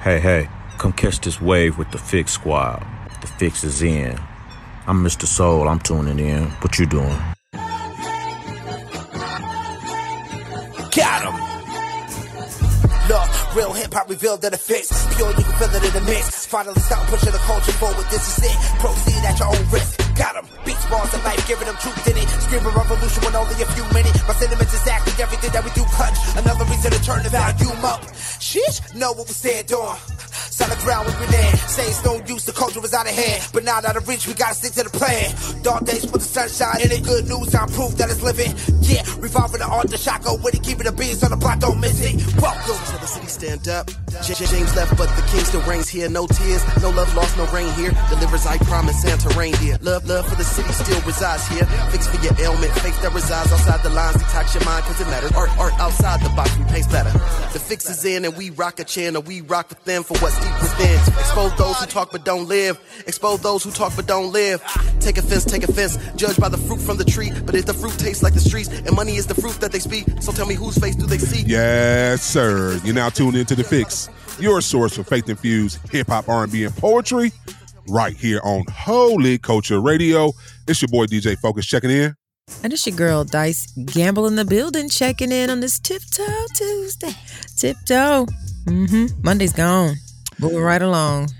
Hey, hey, come catch this wave with the Fix Squad. The fix is in. I'm Mr. Soul, I'm tuning in. What you doing? Got him. Look, real hip hop revealed that it fits. Pure, you can feel it in the mix. Finally stop pushing the culture forward. This is it. Proceed at your own risk. Got him. Beats, bars, and life, giving them truth in it. Screaming revolution when only a few minutes. My sentiments exactly everything that we do clutch. Another reason to turn the volume up. Sheesh, know what we stand on. Solid ground we've in. Say it's no use, the culture was out of hand. But now out of reach, we gotta stick to the plan. Dark days put the sunshine in it. Good news, I'm proof that it's living. Yeah, revolving the art, the shotgun with it. Keeping the beats on the block, don't miss it. Welcome to the city, stand up. J- James left, but the king still reigns here. No tears, no love lost, no rain here. Delivers, I promise, Santa reindeer. Love, love for the city still resides here. Fix for your ailment, faith that resides outside the lines. Detox your mind, cause it matters. Art, art outside the box, we paste better. The fix is in, and we rock a channel. We rock with them for what's deep within. Expose those who talk but don't live. Expose those who talk but don't live. Take offense, take offense. Judge by the fruit from the tree. But if the fruit tastes like the streets, and money is the fruit that they speak, so tell me whose face do they see? Yes, sir. You're now tuned into the Fix, your source for faith infused hip hop, R&B, and poetry, right here on Holy Culture Radio. It's your boy DJ Focus checking in. And it's your girl Dice Gamble in the building, checking in on this Tiptoe Tuesday. Tiptoe. Mm-hmm. Monday's gone. Moving right along.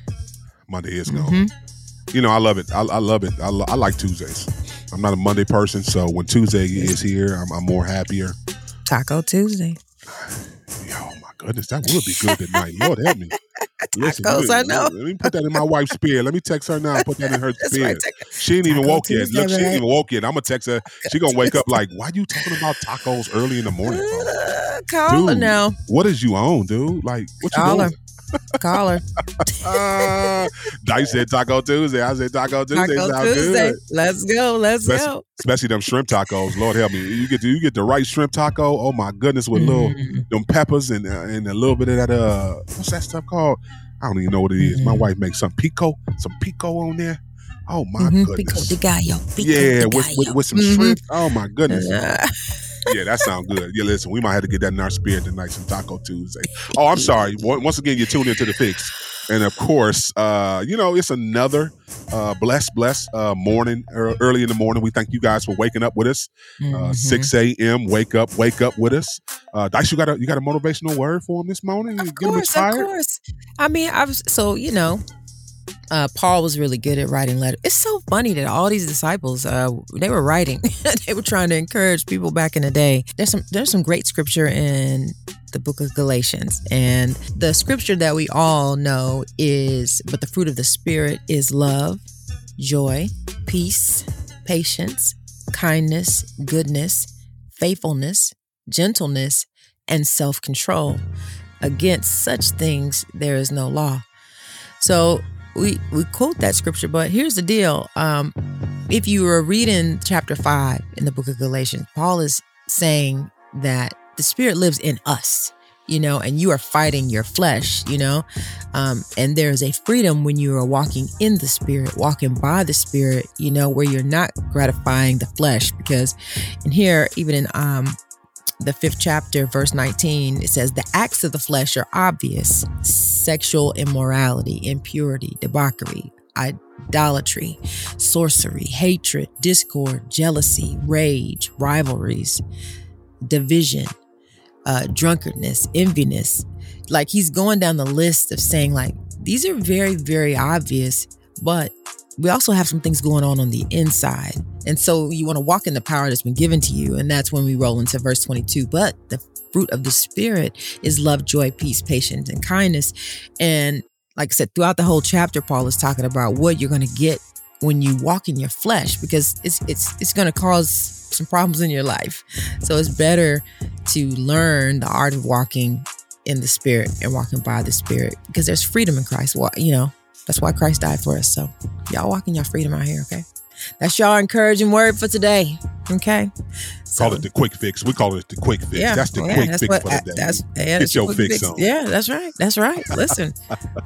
Monday is gone. Mm-hmm. You know, I love it. I, I love it. I, lo- I, like Tuesdays. I'm not a Monday person, so when Tuesday is here, I'm, I'm more happier. Taco Tuesday. Oh my goodness, that would be good tonight. Lord help me. Listen, Tacos, let, me, I know. Let me put that in my wife's spirit. Let me text her now. Put that in her spirit. Right, she ain't even woke yet. Look, she ain't even woke yet. I'm gonna text her. She gonna wake up like, why you talking about tacos early in the morning? Uh, call dude, her now. What is you on, dude? Like, what call you her. Call her. uh, Dice said Taco Tuesday. I said Taco Tuesday. Taco Tuesday. Good. Let's go. Let's especially, go. Especially them shrimp tacos. Lord help me. You get the, you get the right shrimp taco. Oh my goodness, with mm. little them peppers and uh, and a little bit of that uh what's that stuff called? I don't even know what it is. Mm-hmm. My wife makes some pico, some pico on there. Oh my mm-hmm. goodness. Pico de gallo. Pico yeah, de with, gallo. with, with some mm-hmm. shrimp. Oh my goodness. Yeah, that sounds good. Yeah, listen, we might have to get that in our spirit tonight, some Taco Tuesday. Oh, I'm sorry. Once again, you tune into the fix. And of course, uh, you know, it's another uh, blessed, blessed uh, morning, early in the morning. We thank you guys for waking up with us. Mm-hmm. 6 a.m. Wake up, wake up with us. Uh, Dice, you got a you got a motivational word for him this morning? Of course, of course. I mean, I was so you know, uh, Paul was really good at writing letters. It's so funny that all these disciples, uh, they were writing. they were trying to encourage people back in the day. There's some there's some great scripture in the book of Galatians, and the scripture that we all know is, "But the fruit of the spirit is love, joy, peace, patience, kindness, goodness, faithfulness, gentleness, and self-control. Against such things there is no law." So we we quote that scripture, but here's the deal. Um, if you were reading chapter five in the book of Galatians, Paul is saying that the Spirit lives in us, you know, and you are fighting your flesh, you know, um, and there's a freedom when you are walking in the Spirit, walking by the Spirit, you know, where you're not gratifying the flesh, because in here, even in um, the fifth chapter, verse 19, it says, The acts of the flesh are obvious sexual immorality, impurity, debauchery, idolatry, sorcery, hatred, discord, jealousy, rage, rivalries, division, uh, drunkenness, enviness. Like he's going down the list of saying, like, these are very, very obvious, but we also have some things going on on the inside. And so you want to walk in the power that's been given to you. And that's when we roll into verse 22. But the fruit of the Spirit is love, joy, peace, patience, and kindness. And like I said, throughout the whole chapter, Paul is talking about what you're going to get when you walk in your flesh because it's it's it's going to cause some problems in your life. So it's better to learn the art of walking in the spirit and walking by the spirit because there's freedom in Christ. Well, you know, that's why Christ died for us. So y'all walking your freedom out here, okay? That's y'all encouraging word for today. Okay. So, call it the quick fix. We call it the quick fix. Yeah, that's the yeah, quick that's fix what, for the day. That's, yeah, Get your fix, fix on. Yeah, that's right. That's right. Listen,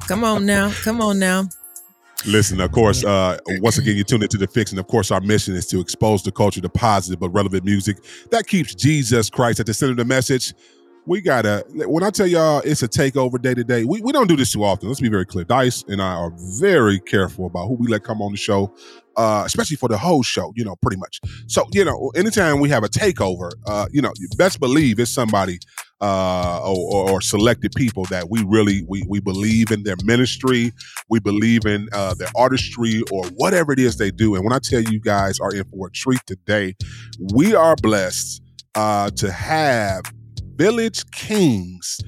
come on now. Come on now. Listen, of course, uh, once again, you tune into the fix. And of course, our mission is to expose the culture to positive but relevant music that keeps Jesus Christ at the center of the message. We gotta when I tell y'all it's a takeover day to day, we, we don't do this too often. Let's be very clear. Dice and I are very careful about who we let come on the show, uh, especially for the whole show, you know, pretty much. So, you know, anytime we have a takeover, uh, you know, you best believe it's somebody uh, or, or, selected people that we really we, we believe in their ministry, we believe in uh, their artistry or whatever it is they do. And when I tell you guys are in for a treat today, we are blessed uh, to have Village Kings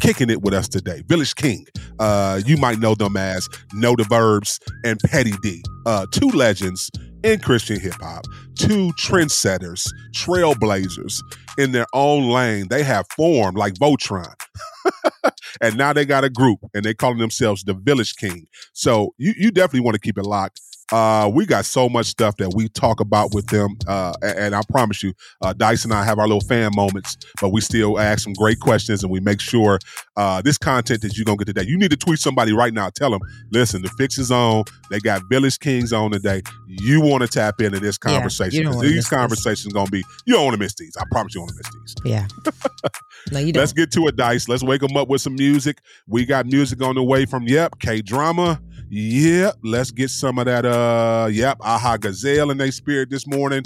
kicking it with us today. Village King. Uh, you might know them as Knowda Verbs and Pettidee. Uh, two legends in Christian hip hop, two trendsetters, trailblazers in their own lane. They have formed like Voltron. and now they got a group and they calling themselves the Village King. So you, you definitely want to keep it locked. Uh, we got so much stuff that we talk about with them, uh, and, and, I promise you, uh, Dice and I have our little fan moments, but we still ask some great questions, and we make sure uh, this content that you're gonna get today. You need to tweet somebody right now. Tell them, listen, the fix is on. They got Village Kings on today. You want to tap into this conversation yeah, these conversations this. gonna be. You don't want to miss these. I promise you don't want to miss these. Yeah. no, you don't. Let's get to it, Dice. Let's wake them up with some music. We got music on the way from Yep K Drama. Yep, let's get some of that. Uh, yep, Aha Gazelle in their spirit this morning.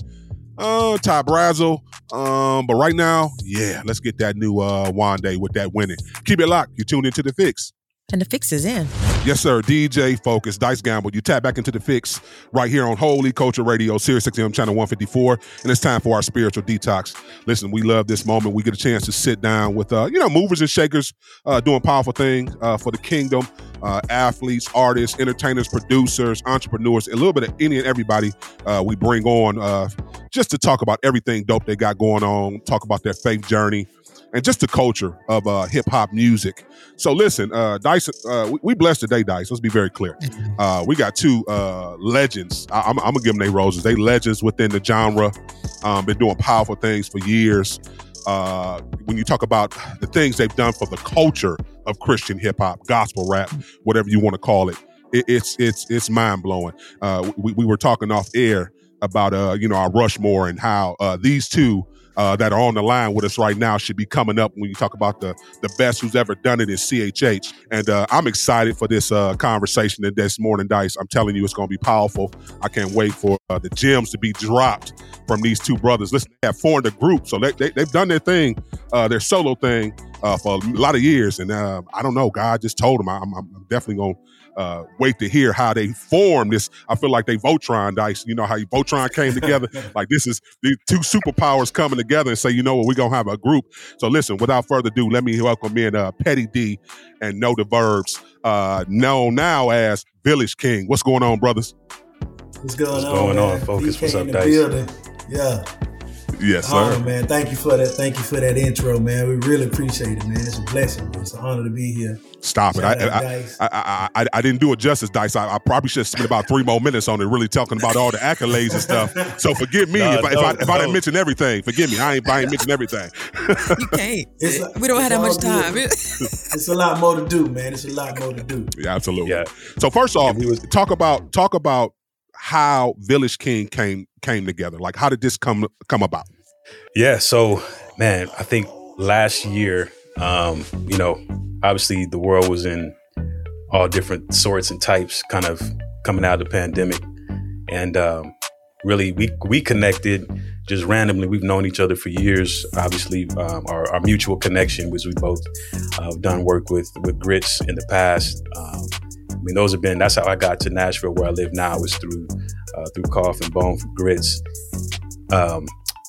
Uh, Ty Brasel. Um, but right now, yeah, let's get that new uh Wande with that winning. Keep it locked. You tuned into the fix. And the fix is in. Yes, sir. DJ Focus, Dice Gamble. You tap back into the fix right here on Holy Culture Radio, Sirius XM Channel 154. And it's time for our spiritual detox. Listen, we love this moment. We get a chance to sit down with, uh, you know, movers and shakers uh, doing powerful things uh, for the kingdom, uh, athletes, artists, entertainers, producers, entrepreneurs, a little bit of any and everybody uh, we bring on uh, just to talk about everything dope they got going on, talk about their faith journey and just the culture of uh, hip hop music. So listen, uh, Dice, uh, we, we blessed today, Dice. Let's be very clear. Uh, we got two uh, legends. I, am gonna give them their roses. They legends within the genre. Um, been doing powerful things for years. Uh, when you talk about the things they've done for the culture of Christian hip hop, gospel rap, whatever you want to call it, it it's it's it's mind blowing. Uh, we, we were talking off air about uh, you know our Rushmore and how uh, these two uh, that are on the line with us right now should be coming up when you talk about the the best who's ever done it in CHH. And uh, I'm excited for this uh, conversation and this morning, Dice. I'm telling you, it's going to be powerful. I can't wait for uh, the gems to be dropped from these two brothers. Listen, they have formed a group, so they, they, have done their thing, uh, their solo thing, uh, for a lot of years. And I don't know, God just told him I'm, I'm definitely going to uh, wait to hear how they form this. I feel like they Voltron dice. You know how Voltron came together. like this is these two superpowers coming together and say, you know what, we're gonna have a group. So listen, without further ado, let me welcome in uh, Pettidee and Knowda Verbs, uh, known now as Village King. What's going on, brothers? What's going What's on? Going on, focus. What's up, Dice? Building. Yeah. Yes, oh, sir. Honor, man. Thank you for that. Thank you for that intro, man. We really appreciate it, man. It's a blessing. It's an honor to be here. Stop it! I I, I, I, I, didn't do it justice, Dice. I, probably should spend about three more minutes on it, really talking about all the accolades and stuff. So forgive me no, if, I, no, if, I, if I didn't mention everything. Forgive me. I ain't I ain't mention everything. you can't. It's, we don't have that much time. it's a lot more to do, man. It's a lot more to do. Yeah, absolutely. Yeah. So first off, was, talk about talk about how Village King came came together. Like, how did this come come about? Yeah, so man, I think last year, um, you know, obviously the world was in all different sorts and types, kind of coming out of the pandemic, and um, really we we connected just randomly. We've known each other for years. Obviously, um, our, our, mutual connection was we both uh, done work with with Grits in the past. Um, I mean, those have been. That's how I got to Nashville, where I live now, was through uh, through Coffee and Bone from Grits. Um,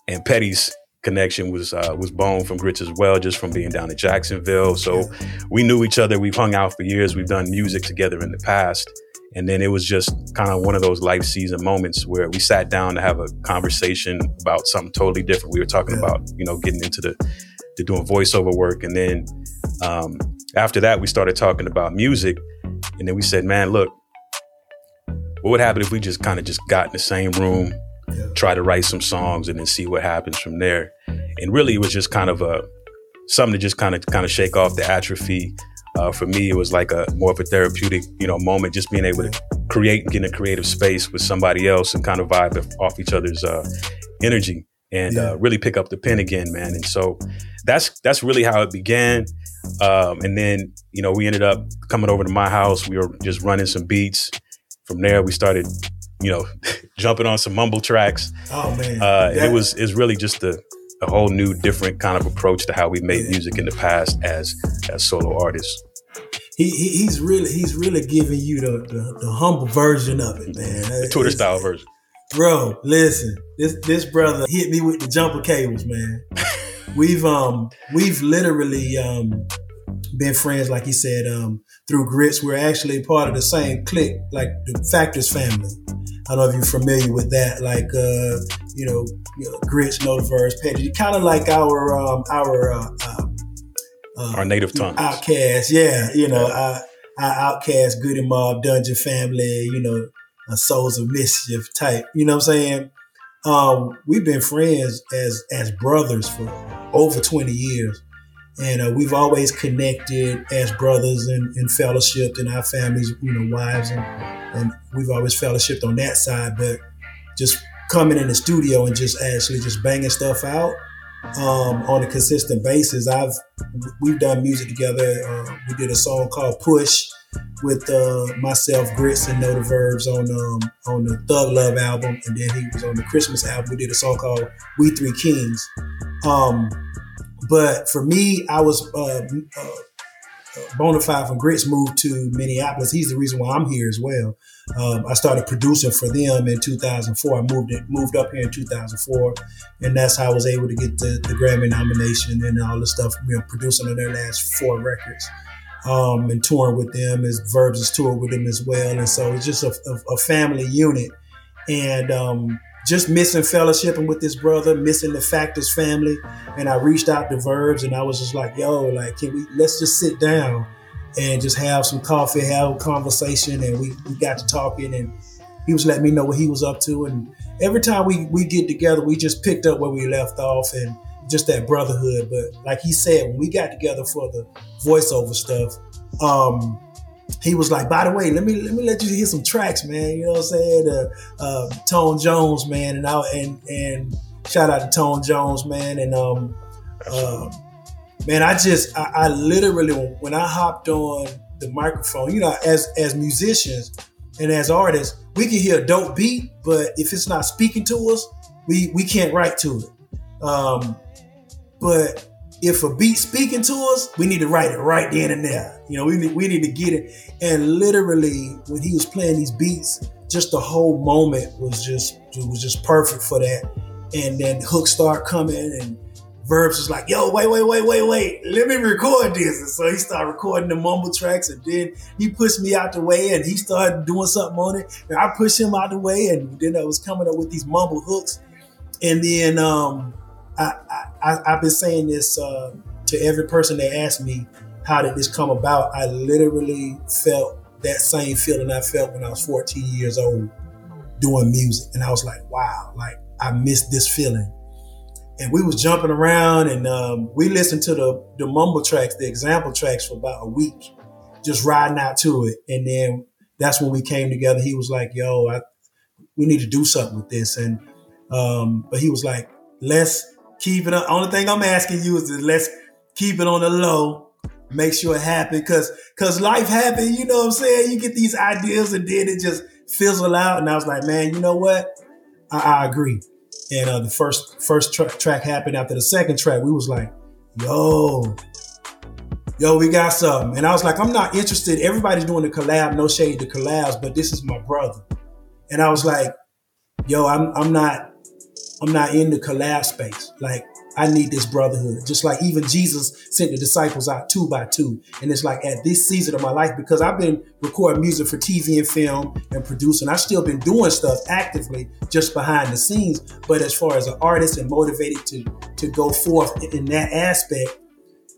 and Petty's connection was uh, was Bone from Grits as well, just from being down in Jacksonville. So we knew each other. We've hung out for years. We've done music together in the past. And then it was just kind of one of those life season moments where we sat down to have a conversation about something totally different. We were talking yeah. about, you know, getting into the to doing voiceover work. And then um, after that, we started talking about music. And then we said, man, look, what would happen if we just kind of just got in the same room try to write some songs and then see what happens from there. And really, it was just kind of a something to just kind of kind of shake off the atrophy. Uh, for me, it was like a more of a therapeutic, you know, moment. Just being able to create and get in a creative space with somebody else and kind of vibe off each other's uh, energy. And yeah. uh, really pick up the pen again, man. And so that's that's really how it began. Um, and then you know we ended up coming over to my house. We were just running some beats. From there, we started, you know, jumping on some mumble tracks. Oh man! Uh, it was is really just a, a whole new, different kind of approach to how we made yeah. music in the past as as solo artists. He, he, he's really he's really giving you the, the, the humble version of it, man. The Twitter it's, style version. Bro, listen, this this brother hit me with the jumper cables, man. we've um we've literally um been friends, like he said, um, through grits. We're actually part of the same clique, like the Factors family. I don't know if you're familiar with that, like uh, you know, you know grits, Knowda Verbs, Petty. Kind of like our um, our uh, uh, uh, our native tongue. OutKast, yeah, you know, our, our OutKast, Goodie Mob, Dungeon Family, you know, a Souls of Mischief type. You know what I'm saying? Um, we've been friends as as brothers for over 20 years. And uh, we've always connected as brothers and, and fellowshipped in our families, you know, wives, and, and we've always fellowshipped on that side. But just coming in the studio and just actually just banging stuff out um, on a consistent basis. I've we've done music together. Uh, we did a song called Push with uh, myself, Grits, and Knowda Verbs on um, on the Thug Love album, and then he was on the Christmas album. We did a song called We Three Kings. Um, but for me, I was uh, uh, Bonafide from Grits moved to Minneapolis. He's the reason why I'm here as well. Um, I started producing for them in 2004. I moved it, moved up here in 2004, and that's how I was able to get the, the Grammy nomination and all the stuff. You know, producing on their last four records. Um, and touring with them as Verbs is toured with them as well, and so it's just a, a, a family unit. And um, just missing fellowshipping with this brother, missing the Factors family. And I reached out to Verbs and I was just like, yo, like, can we, let's just sit down and just have some coffee, have a conversation. And we, we got to talking and he was letting me know what he was up to. And every time we, we get together, we just picked up where we left off and just that brotherhood. But like he said, when we got together for the voiceover stuff, um, he was like, by the way, let me let me let you hear some tracks, man. You know what I'm saying? Uh, uh, Tone Jones, man, and I and and shout out to Tone Jones, man, and um, uh, man, I just I, I literally when I hopped on the microphone, you know, as as musicians and as artists, we can hear a dope beat, but if it's not speaking to us, we we can't write to it. Um, but if a beat speaking to us, we need to write it right then and there. You know, we need, we need to get it. And literally, when he was playing these beats, just the whole moment was just it was just perfect for that. And then hooks start coming, and Verbs was like, "Yo, wait, wait, wait, wait, wait, let me record this." And so he started recording the mumble tracks, and then he pushed me out the way, and he started doing something on it, and I pushed him out the way, and then I was coming up with these mumble hooks, and then um, I, I have been saying this uh, to every person that asked me how did this come about. I literally felt that same feeling I felt when I was 14 years old doing music, and I was like, wow, like I missed this feeling. And we was jumping around, and um, we listened to the the mumble tracks, the example tracks for about a week, just riding out to it. And then that's when we came together. He was like, "Yo, I, we need to do something with this," and um, but he was like, "Let's keep it. On. Only thing I'm asking you is let's keep it on the low. Make sure it happen, cause cause life happen. You know what I'm saying? You get these ideas and then it just fizzle out. And I was like, man, you know what? I, I agree. And uh, the first first tra- track happened. After the second track, we was like, yo, yo, we got something. And I was like, I'm not interested. Everybody's doing the collab, no shade to collabs, but this is my brother. And I was like, yo, I'm I'm not I'm not in the collab space. Like I need this brotherhood. Just like even Jesus sent the disciples out two by two. And it's like at this season of my life, because I've been recording music for TV and film and producing, I've still been doing stuff actively just behind the scenes. But as far as an artist and motivated to to go forth in that aspect,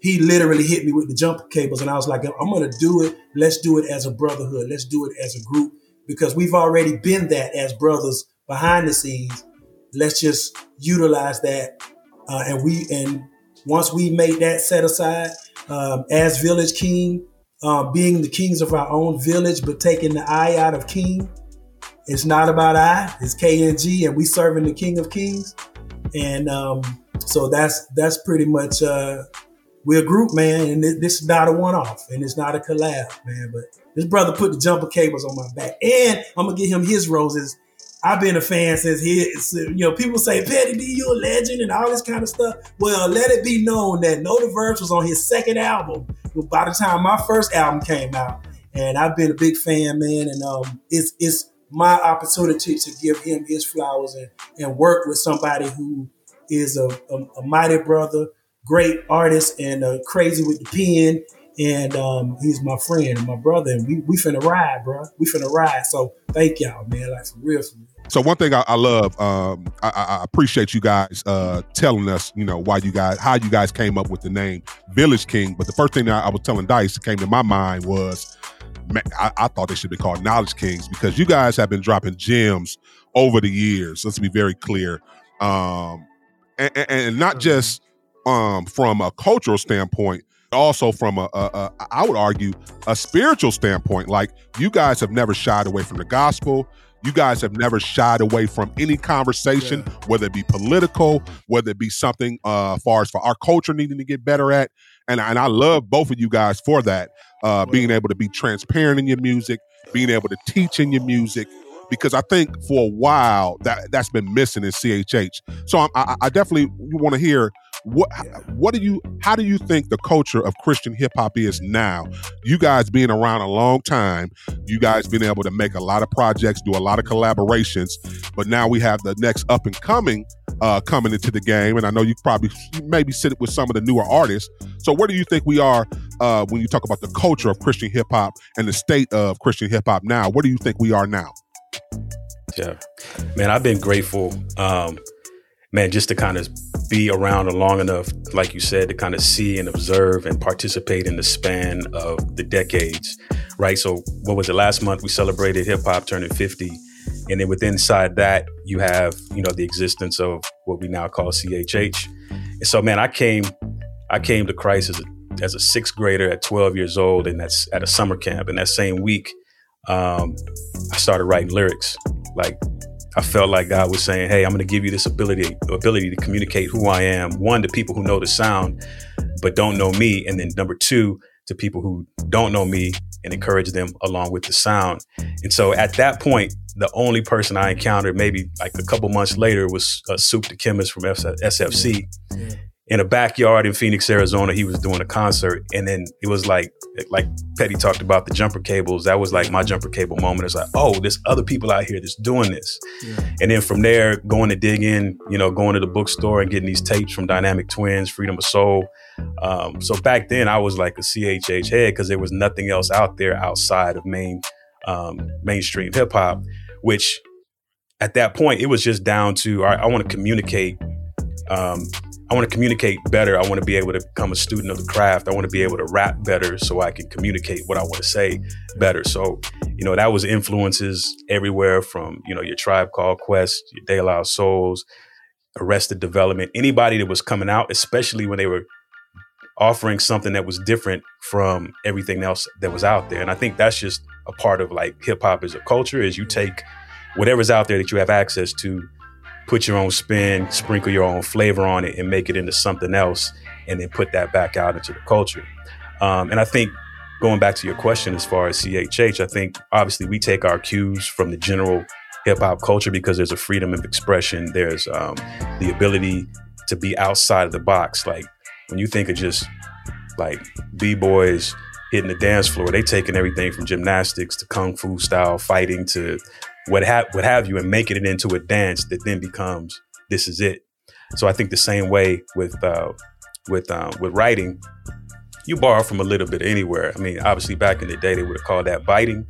he literally hit me with the jumper cables. And I was like, I'm gonna do it. Let's do it as a brotherhood. Let's do it as a group. Because we've already been that as brothers behind the scenes let's just utilize that. Uh, and we and once we made that set aside um, as village king, uh, being the kings of our own village, but taking the I out of king. It's not about I, it's KNG, and we serving the King of Kings. and um, so that's that's pretty much uh, we're a group, man, and this, is not a one-off, and it's not a collab, man. But this brother put the jumper cables on my back, and I'm gonna give him his roses. I've been a fan since he, you know, people say, Pettidee, you a legend and all this kind of stuff. Well, let it be known that Knowda Verbs was on his second album by the time my first album came out. And I've been a big fan, man, and um, it's it's my opportunity to give him his flowers and, and work with somebody who is a, a, a mighty brother, great artist, and uh, crazy with the pen. And um, he's my friend and my brother, and we we finna ride, bro. We finna ride. So thank y'all, man. Like for real, for real. So one thing I, I love, um, I, I, appreciate you guys uh, telling us, you know, why you guys, how you guys came up with the name Village King. But the first thing that I was telling Dice came to my mind was, man, I, I thought they should be called Knowledge Kings because you guys have been dropping gems over the years. Let's be very clear, um, and, and, and, not just um, from a cultural standpoint, also from a, a, a, I would argue, a spiritual standpoint. Like you guys have never shied away from the gospel. You guys have never shied away from any conversation, yeah. whether it be political, whether it be something uh far as for our culture needing to get better at. And, and I love both of you guys for that. Uh, being able to be transparent in your music, being able to teach in your music, because I think for a while that that's been missing in CHH. So I, I definitely want to hear what what do you how do you think the culture of Christian hip hop is now? You guys being around a long time, you guys being able to make a lot of projects, do a lot of collaborations, but now we have the next up and coming uh, coming into the game, and I know you probably maybe sit with some of the newer artists. So where do you think we are uh, when you talk about the culture of Christian hip hop and the state of Christian hip hop now? Where do you think we are now? Yeah, man, I've been grateful. Um, man, just to kind of be around long enough, like you said, to kind of see and observe and participate in the span of the decades, right? So, what was it last month? We celebrated hip hop turning 50. And then within inside that, you have, you know, the existence of what we now call CHH. And so, man, I came, I came to Christ as a, as a sixth grader at 12 years old, and that's at a summer camp. And that same week, um, I started writing lyrics. Like I felt like God was saying, "Hey, I'm going to give you this ability ability to communicate who I am. One to people who know the sound, but don't know me, and then number two to people who don't know me and encourage them along with the sound." And so at that point, the only person I encountered, maybe like a couple months later, was uh, Soup the Chemist from SFC. Yeah in a backyard in Phoenix, Arizona. He was doing a concert, and then it was like, like Petty talked about the jumper cables. That was like my jumper cable moment. It's like, oh, there's other people out here that's doing this, yeah. and then from there, going to dig in, you know, going to the bookstore and getting these tapes from Dynamic Twins, Freedom of Soul. Um, so back then, I was like a CHH head because there was nothing else out there outside of main um, mainstream hip hop, which at that point it was just down to all right, I want to communicate um, I want to communicate better. I want to be able to become a student of the craft. I want to be able to rap better so I can communicate what I want to say better. So, you know, that was influences everywhere from, you know, your Tribe Called Quest, your De La Souls, Arrested Development, anybody that was coming out, especially when they were offering something that was different from everything else that was out there. And I think that's just a part of like hip hop as a culture is you take whatever's out there that you have access to put your own spin, sprinkle your own flavor on it, and make it into something else, and then put that back out into the culture. Um, and I think going back to your question as far as CHH, I think obviously we take our cues from the general hip hop culture because there's a freedom of expression. There's um, the ability to be outside of the box. Like when you think of just like b boys hitting the dance floor, they taking everything from gymnastics to kung fu style fighting to what have what have you, and making it into a dance that then becomes this is it. So I think the same way with uh, with uh, with writing, you borrow from a little bit anywhere. I mean, obviously back in the day they would have called that biting.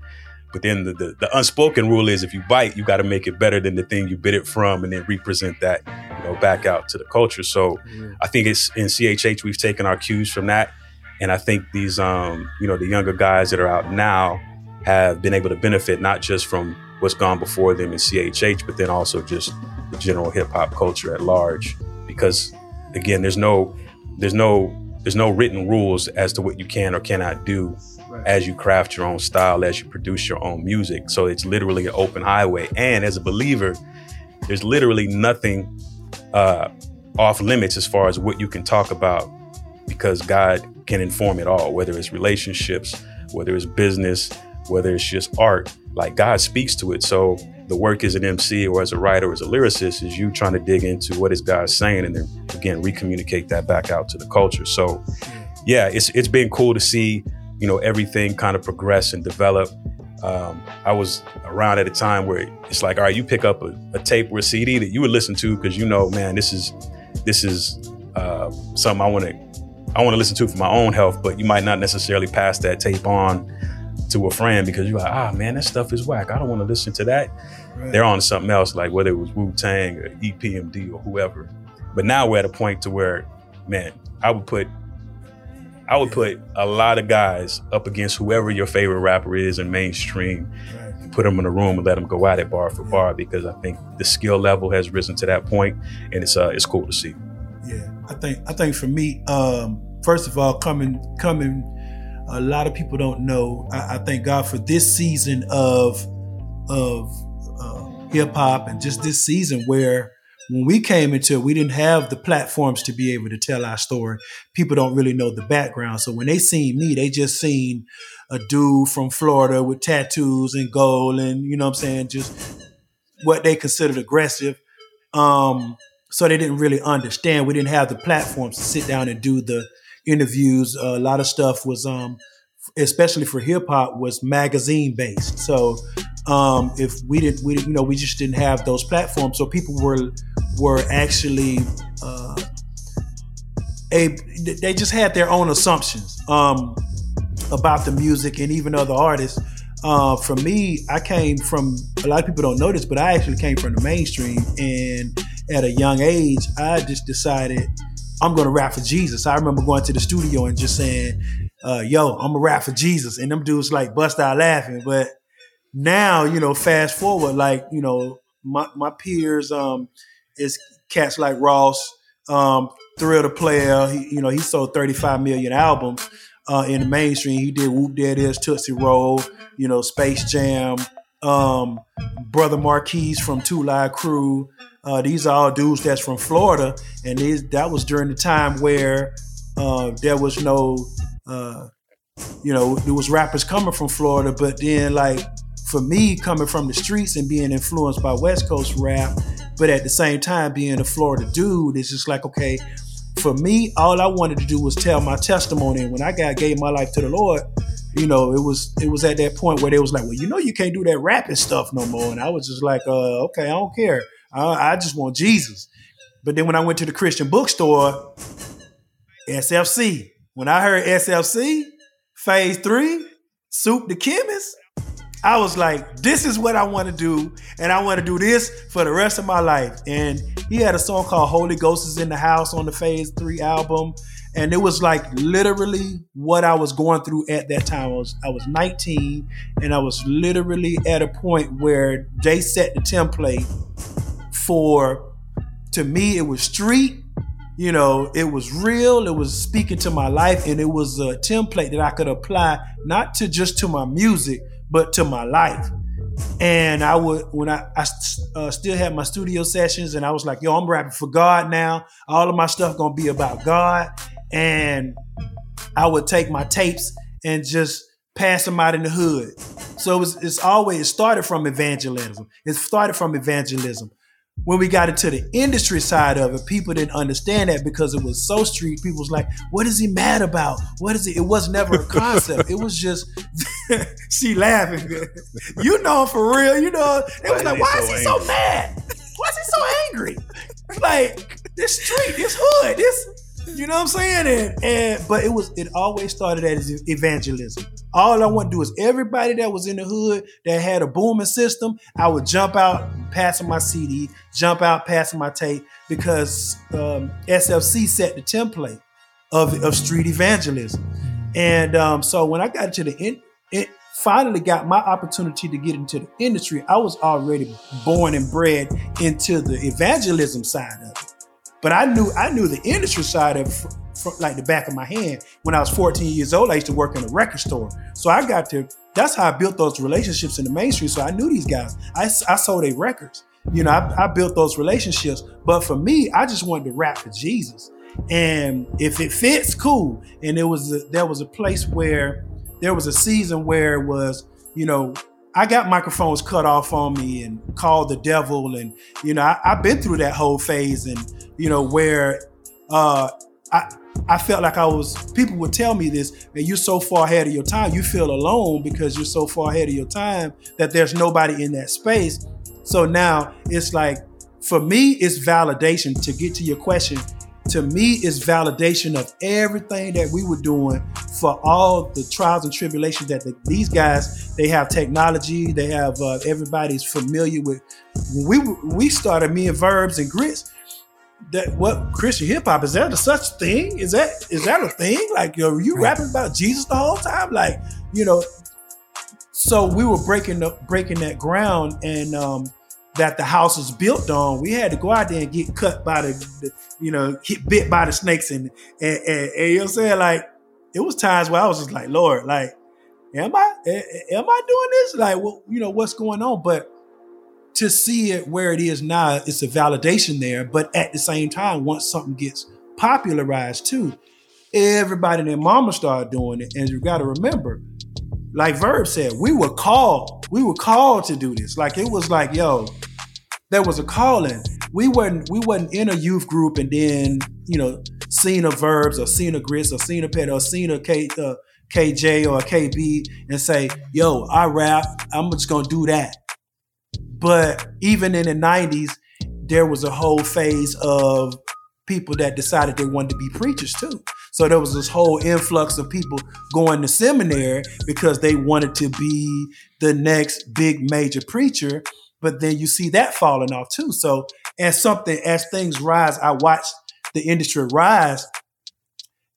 But then the, the, the unspoken rule is if you bite, you got to make it better than the thing you bit it from and then represent that, you know, back out to the culture. So I think it's in CHH, we've taken our cues from that. And I think these, um, you know, the younger guys that are out now have been able to benefit not just from what's gone before them in CHH, but then also just the general hip hop culture at large. Because again, there's no there's no there's no written rules as to what you can or cannot do right. as you craft your own style, as you produce your own music. So it's literally an open highway. And as a believer, there's literally nothing uh, off limits as far as what you can talk about because God can inform it all, whether it's relationships, whether it's business, whether it's just art. Like God speaks to it. So the work as an MC or as a writer or as a lyricist is you trying to dig into what is God saying and then again recommunicate that back out to the culture. So yeah, it's it's been cool to see, you know, everything kind of progress and develop. Um, I was around at a time where it's like, all right, you pick up a, a tape or a CD that you would listen to because you know, man, this is this is uh, something I want to I want to listen to for my own health, but you might not necessarily pass that tape on to a friend because you're like, ah, man, that stuff is whack. I don't want to listen to that. Right. They're on something else, like whether it was Wu Tang or EPMD or whoever. But now we're at a point to where, man, I would put, I would put a lot of guys up against whoever your favorite rapper is in mainstream. Right. Put them in a room and let them go at it bar for bar because I think the skill level has risen to that point, and it's uh it's cool to see. Yeah, I think I think for me, um, first of all, coming coming a lot of people don't know. I, I thank God for this season of of uh, hip hop and just this season where when we came into it, we didn't have the platforms to be able to tell our story. People don't really know the background. So when they seen me, they just seen a dude from Florida with tattoos and gold and, you know what I'm saying, just what they considered aggressive. Um, so they didn't really understand. We didn't have the platforms to sit down and do the interviews. Uh, a lot of stuff was, um, especially for hip hop, was magazine based. So um, if we didn't, we you know, we just didn't have those platforms. So people were were actually uh, a they just had their own assumptions um, about the music and even other artists. Uh, for me, I came from a lot of people don't know this, but I actually came from the mainstream, and at a young age, I just decided I'm gonna rap for Jesus. I remember going to the studio and just saying, uh, "Yo, I'm gonna rap for Jesus," and them dudes like bust out laughing. But now, you know, fast forward, like you know, my my peers um, is cats like Ross, um, Thrill the Player. He, you know, he sold 35 million albums uh, in the mainstream. He did Whoop Dead Is Tootsie Roll, you know, Space Jam. Um, Brother Marquis from Two Live Crew. Uh, these are all dudes that's from Florida, and that was during the time where uh, there was no, uh, you know, there was rappers coming from Florida, but then like for me coming from the streets and being influenced by West Coast rap, but at the same time being a Florida dude, it's just like okay. For me, all I wanted to do was tell my testimony, and when I got gave my life to the Lord, you know, it was it was at that point where they was like, well, you know, you can't do that rapping stuff no more, and I was just like, uh, okay, I don't care. I, I just want Jesus. But then when I went to the Christian bookstore, SFC, when I heard SFC, phase three, Soup the Chemist, I was like, this is what I want to do. And I want to do this for the rest of my life. And he had a song called Holy Ghost is in the House on the Phase 3 album. And it was like literally what I was going through at that time. I was I was 19 and I was literally at a point where they set the template for to me it was street you know it was real it was speaking to my life and it was a template that i could apply not to just to my music but to my life. And i would when i, I uh, still had my studio sessions and i was like yo i'm rapping for god now. All of my stuff gonna be about god. And i would take my tapes and just pass them out in the hood. So it was, it's always it started from evangelism. It started from evangelism when we got into the industry side of it, people didn't understand that because it was so street. People was like, "What is he mad about? What is it?" It was never a concept. it was just she laughing. you know, for real. You know, it was like, "Why is he so mad? Why is he so angry?" Like this street, this hood, this you know what I'm saying? And, and but it was it always started as evangelism. All I want to do is everybody that was in the hood that had a booming system, I would jump out passing my CD, jump out passing my tape because um, SFC set the template of, of street evangelism. And um, so when I got to the in, it finally got my opportunity to get into the industry, I was already born and bred into the evangelism side of it. But I knew I knew the industry side of from, like the back of my hand. When I was 14 years old, I used to work in a record store. So I got to. That's how I built those relationships in the mainstream. So I knew these guys. I, I sold their records. You know, I, I built those relationships. But for me, I just wanted to rap for Jesus. And if it fits, cool. And there was a, there was a place where there was a season where it was, you know, I got microphones cut off on me and called the devil, and you know, I, have been through that whole phase, and you know, where uh, I I felt like I was. People would tell me this, and you're so far ahead of your time. You feel alone because you're so far ahead of your time that there's nobody in that space. So now it's like, for me, it's validation. To get to your question, to me is validation of everything that we were doing for all the trials and tribulations that the, these guys they have technology they have uh, everybody's familiar with. When we we started me and verbs and grits that what christian hip-hop is that a such thing? Is that is that a thing? Like are you rapping about jesus the whole time? Like you know so we were breaking the breaking that ground and um that the house was built on, we had to go out there and get cut by the, the you know, get bit by the snakes and, and, and, and you know I'm saying? Like, it was times where I was just like, Lord, like, am I am I doing this? Like, well, you know, what's going on? But to see it where it is now, it's a validation there. But at the same time, once something gets popularized too, everybody and their mama started doing it. And you got to remember, like Verb said, we were called. We were called to do this. Like it was like, yo, there was a calling. We weren't we wasn't in a youth group and then you know seeing a verbs or seeing a grits or seeing a pet or seeing a K, uh, KJ or a KB and say, yo, I rap. I'm just gonna do that. But even in the '90s, there was a whole phase of people that decided they wanted to be preachers too. So there was this whole influx of people going to seminary because they wanted to be the next big major preacher. But then you see that falling off too. So as something, as things rise, I watched the industry rise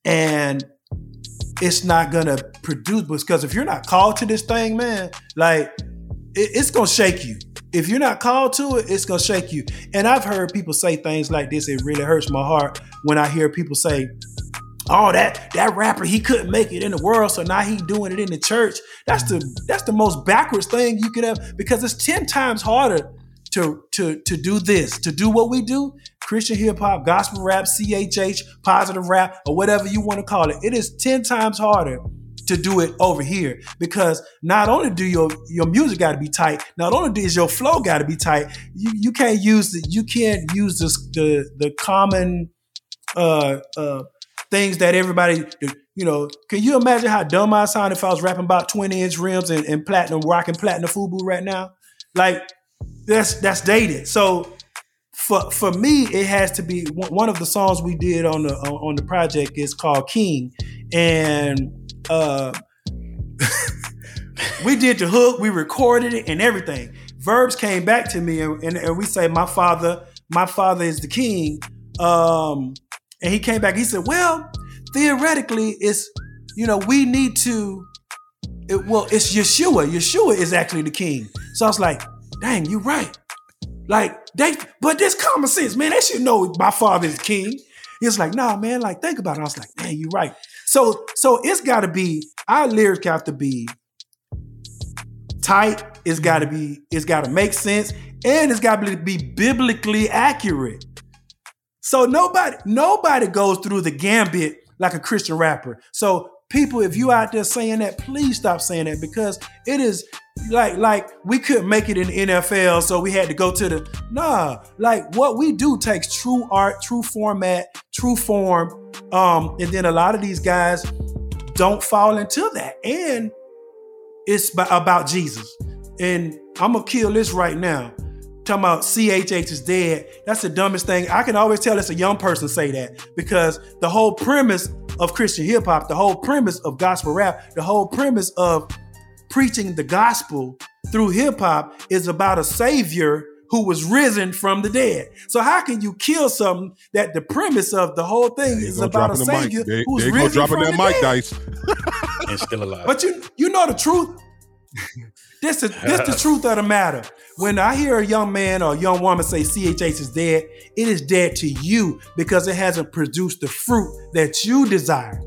and it's not gonna produce because if you're not called to this thing, man, like it, it's gonna shake you. If you're not called to it, it's gonna shake you. And I've heard people say things like this. It really hurts my heart when I hear people say, oh that that rapper he couldn't make it in the world so now he doing it in the church. That's the that's the most backwards thing you could have because it's 10 times harder to to to do this to do what we do. Christian hip-hop gospel rap chh positive rap or whatever you want to call it. It is 10 times harder to do it over here because not only do your your music got to be tight not only does your flow got to be tight you, you can't use the you can't use this the the common uh uh things that everybody, you know, can you imagine how dumb I sound if I was rapping about 20 inch rims and, and platinum, rocking platinum FUBU right now? Like, that's that's dated. So for for me, it has to be one of the songs we did on the on the project is called King, and uh, we did the hook, we recorded it, and everything. Verbs came back to me, and, and, and we say, "My father, my father is the king." Um, and he came back. He said, "Well, theoretically, it's you know we need to. It, well, it's Yeshua. Yeshua is actually the king." So I was like, "Dang, you right." Like they, but this common sense, man. They should know my father is king. He's like, "Nah, man. Like, think about it." I was like, "Man, you're right." So, so it's got to be our lyrics have to be tight. It's got to be. It's got to make sense, and it's got to be biblically accurate. So nobody nobody goes through the gambit like a Christian rapper. So people, if you out there saying that, please stop saying that because it is like like we couldn't make it in the NFL, so we had to go to the nah. Like what we do takes true art, true format, true form, um, and then a lot of these guys don't fall into that, and it's about Jesus. And I'm gonna kill this right now talking about CHH is dead. That's the dumbest thing. I can always tell it's a young person say that because the whole premise of Christian hip hop, the whole premise of gospel rap, the whole premise of preaching the gospel through hip hop is about a savior who was risen from the dead. So how can you kill something that the premise of the whole thing is about a savior they, who's they risen dropping from that the mic dead? dice. and still alive. But you you know the truth. this is this the truth of the matter. When I hear a young man or a young woman say CHH is dead, it is dead to you because it hasn't produced the fruit that you desire.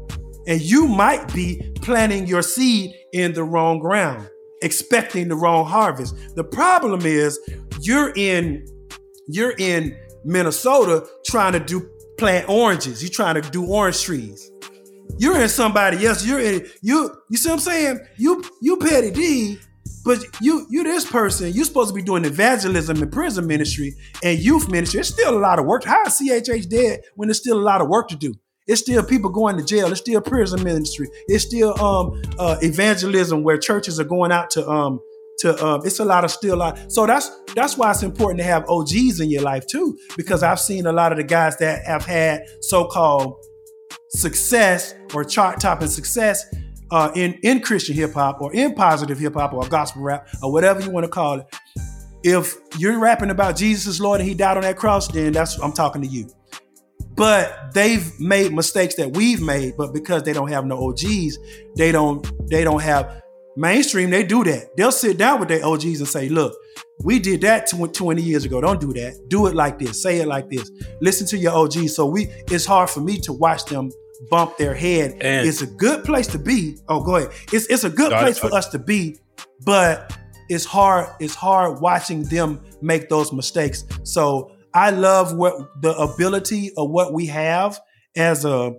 And you might be planting your seed in the wrong ground. expecting the wrong harvest. The problem is you're in you're in Minnesota trying to do plant oranges. You're trying to do orange trees. You're in somebody else. You're in you. You see what I'm saying? You you Pettidee, but you you this person. You're supposed to be doing evangelism and prison ministry and youth ministry. It's still a lot of work. How is CHH dead when there's still a lot of work to do? It's still people going to jail. It's still prison ministry. It's still um uh, evangelism where churches are going out to um to um it's a lot of still a lot. So that's that's why it's important to have OGs in your life too because I've seen a lot of the guys that have had so-called success or chart topping success uh, in in Christian hip hop or in positive hip hop or gospel rap or whatever you want to call it. If you're rapping about Jesus is Lord and He died on that cross, then that's I'm talking to you. But they've made mistakes that we've made, but because they don't have no OGs, they don't they don't have mainstream. They do that. They'll sit down with their OGs and say, "Look, we did that 20 years ago. Don't do that. Do it like this. Say it like this. Listen to your OGs." So we, it's hard for me to watch them bump their head. And it's a good place to be. Oh, go ahead. It's it's a good place for us to be, but it's hard. It's hard watching them make those mistakes. So I love what the ability of what we have as a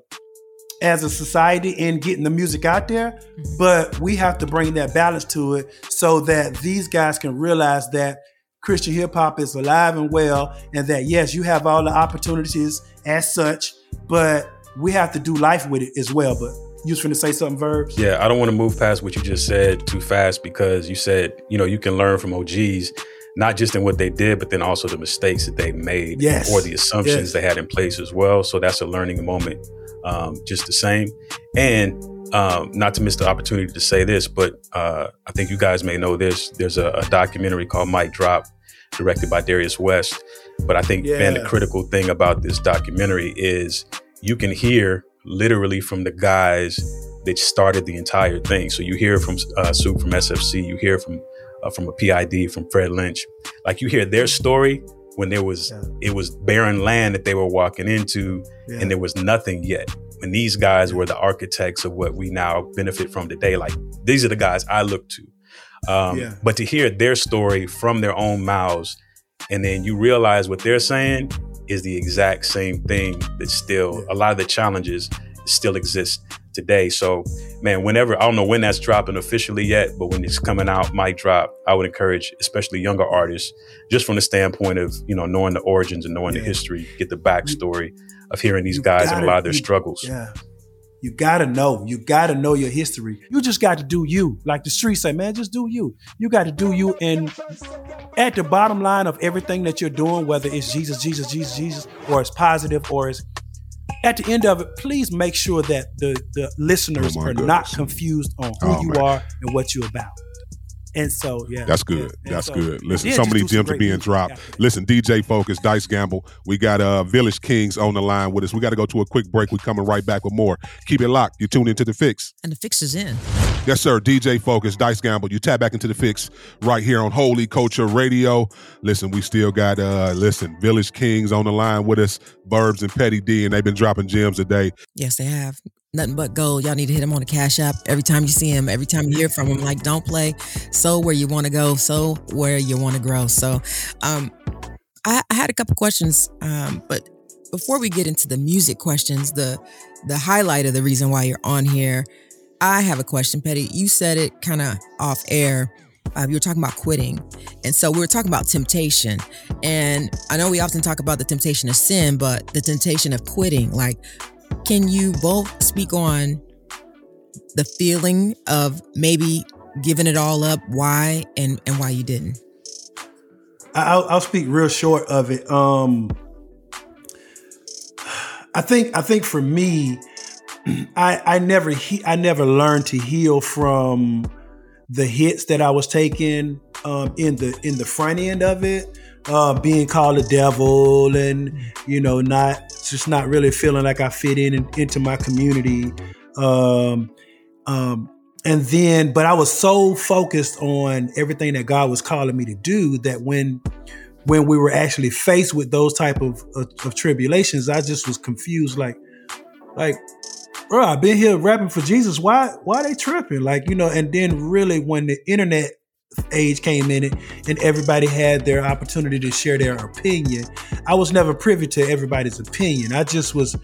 as a society in getting the music out there, mm-hmm. but we have to bring that balance to it so that these guys can realize that Christian hip hop is alive and well, and that yes, you have all the opportunities as such, but we have to do life with it as well. But you was to say something, Verbs? Yeah, I don't want to move past what you just said too fast because you said, you know, you can learn from OGs not just in what they did, but then also the mistakes that they made yes. or the assumptions yes. they had in place as well. So that's a learning moment, um, just the same. And um, not to miss the opportunity to say this, but uh, I think you guys may know this. There's a, a, documentary called Mic Drop, directed by Darius West. But I think, yeah. man, the critical thing about this documentary is you can hear literally from the guys that started the entire thing. So you hear from uh, Sue from SFC, you hear from uh, from a PID from Fred Lynch. Like you hear their story when there was yeah. it was barren land that they were walking into, yeah. and there was nothing yet. And these guys were the architects of what we now benefit from today. Like these are the guys I look to. Um, yeah. But to hear their story from their own mouths, and then you realize what they're saying is the exact same thing that still a lot of the challenges still exist today. So, man, whenever I don't know when that's dropping officially yet, but when it's coming out, Mic Drop. I would encourage, especially younger artists, just from the standpoint of you know knowing the origins and knowing yeah. the history, get the backstory of hearing these guys and a lot of their struggles. Yeah. You gotta know. You gotta know your history. You just got to do you. Like the streets say, man, just do you. You got to do you. And at the bottom line of everything that you're doing, whether it's Jesus, Jesus, Jesus, Jesus, or it's positive, or it's at the end of it, please make sure that the, the listeners oh are goodness. not confused on who oh, you man. are and what you're about. And so, yeah, that's good. That's so, good. Listen, so many gems are being dropped. Listen, DJ Focus, Dice Gamble. We got uh Village Kings on the line with us. We got to go to a quick break. We're coming right back with more. Keep it locked. You tune into the fix, and the fix is in. Yes, sir. DJ Focus, Dice Gamble. You tap back into the fix right here on Holy Culture Radio. Listen, we still got uh listen Village Kings on the line with us, Verbs and Pettidee, and they've been dropping gems today. Yes, they have nothing but gold. Y'all need to hit him on the Cash App every time you see him, every time you hear from him. Like, don't play. So where you want to go, so where you want to grow. So, um, I, I had a couple questions, um, but before we get into the music questions, the the highlight of the reason why you're on here, I have a question, Petty. You said it kind of off air. Uh, you were talking about quitting. And so we were talking about temptation. And I know we often talk about the temptation of sin, but the temptation of quitting. Like, can you both speak on the feeling of maybe giving it all up, why, and and why you didn't? I'll, I'll speak real short of it. Um, I think I think for me, I I never he, I never learned to heal from the hits that I was taking um, in the in the front end of it uh, being called a devil and you know not just not really feeling like I fit in, in into my community. Um, um, and then, but I was so focused on everything that God was calling me to do that when when we were actually faced with those type of, of, of tribulations, I just was confused. Like, like, bro, I've been here rapping for Jesus. Why why they tripping? Like, you know. And then really, when the internet age came in it and everybody had their opportunity to share their opinion. I was never privy to everybody's opinion. I just was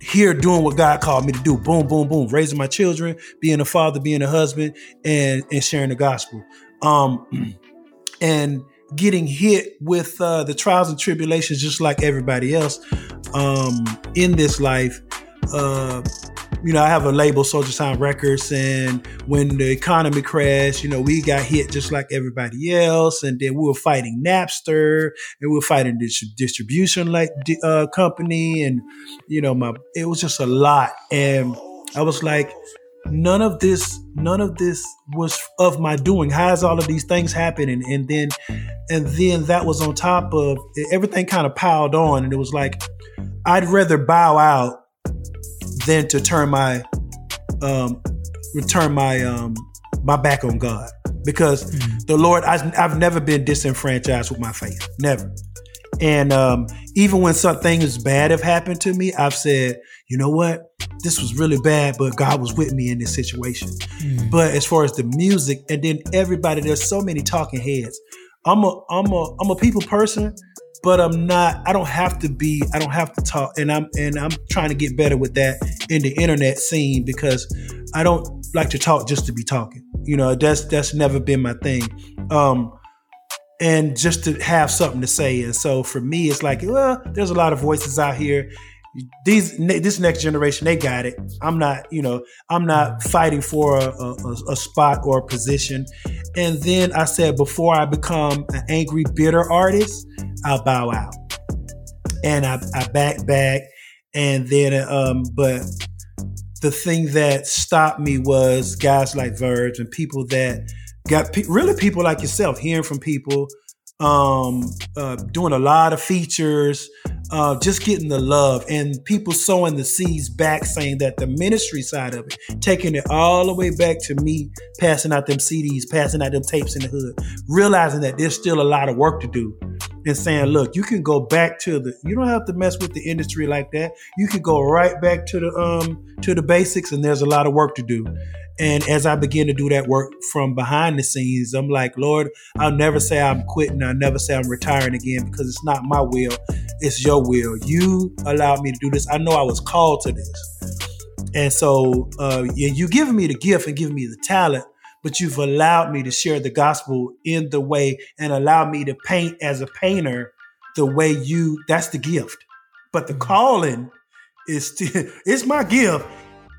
here doing what God called me to do. Boom, boom, boom. Raising my children, being a father, being a husband, and and sharing the gospel. Um, and getting hit with uh, the trials and tribulations, just like everybody else um, in this life. Uh, you know, I have a label, Soldier Sound Records, and when the economy crashed, you know, we got hit just like everybody else, and then we were fighting Napster, and we were fighting this distribution like uh, company, and you know, my it was just a lot, and I was like, none of this, none of this was of my doing. How is all of these things happening? And then, and then that was on top of everything, kind of piled on, and it was like, I'd rather bow out than to turn my um return my um my back on God. Because mm-hmm. the Lord I, I've never been disenfranchised with my faith. Never. And um even when some things bad have happened to me I've said you know what? This was really bad but God was with me in this situation. Mm-hmm. but as far as the music and then everybody there's so many talking heads I'm a I'm a I'm a people person but I'm not I don't have to be I don't have to talk and I'm and I'm trying to get better with that in the internet scene because I don't like to talk just to be talking. You know, that's that's never been my thing. Um and just to have something to say. And so for me it's like, well, there's a lot of voices out here these this next generation they got it. I'm not you know i'm not fighting for a, a, a, spot or a position. And then i said before i become an angry bitter artist i'll bow out. And i, I back back. And then um but the thing that stopped me was guys like verbs and people that got pe- really people like yourself hearing from people um, uh, doing a lot of features, uh, just getting the love and people sowing the seeds back, saying that the ministry side of it, taking it all the way back to me, passing out them CDs, passing out them tapes in the hood, realizing that there's still a lot of work to do, and saying, look, you can go back to the, you don't have to mess with the industry like that. You can go right back to the um to the basics, and there's a lot of work to do. And as I begin to do that work from behind the scenes, I'm like, Lord, I'll never say I'm quitting. I'll never say I'm retiring again because it's not my will, it's your will. You allowed me to do this. I know I was called to this. And so uh, you giving me the gift and giving me the talent, but you've allowed me to share the gospel in the way and allow me to paint as a painter the way you, that's the gift. But the mm-hmm. calling is still, it's my gift